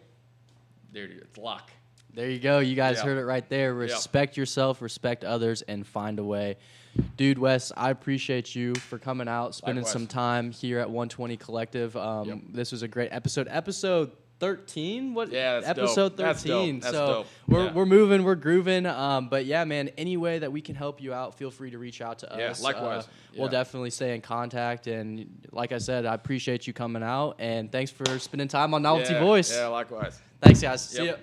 There. It's lock. There you go. You guys Yeah. heard it right there. Respect yourself, respect others, and find a way. Dude, Wes, I appreciate you for coming out, spending Likewise. some time here at 120 Collective. Um, Yep. This was a great episode. Episode 13? What? Yeah, that's episode That's dope. 13. That's so dope. we're Yeah. we're moving, we're grooving. Um, but yeah, man, any way that we can help you out, feel free to reach out to Yeah, us. likewise. Uh, We'll definitely stay in contact. And like I said, I appreciate you coming out. And thanks for spending time on Novelty yeah, Voice. Yeah, likewise. Thanks, guys. See ya.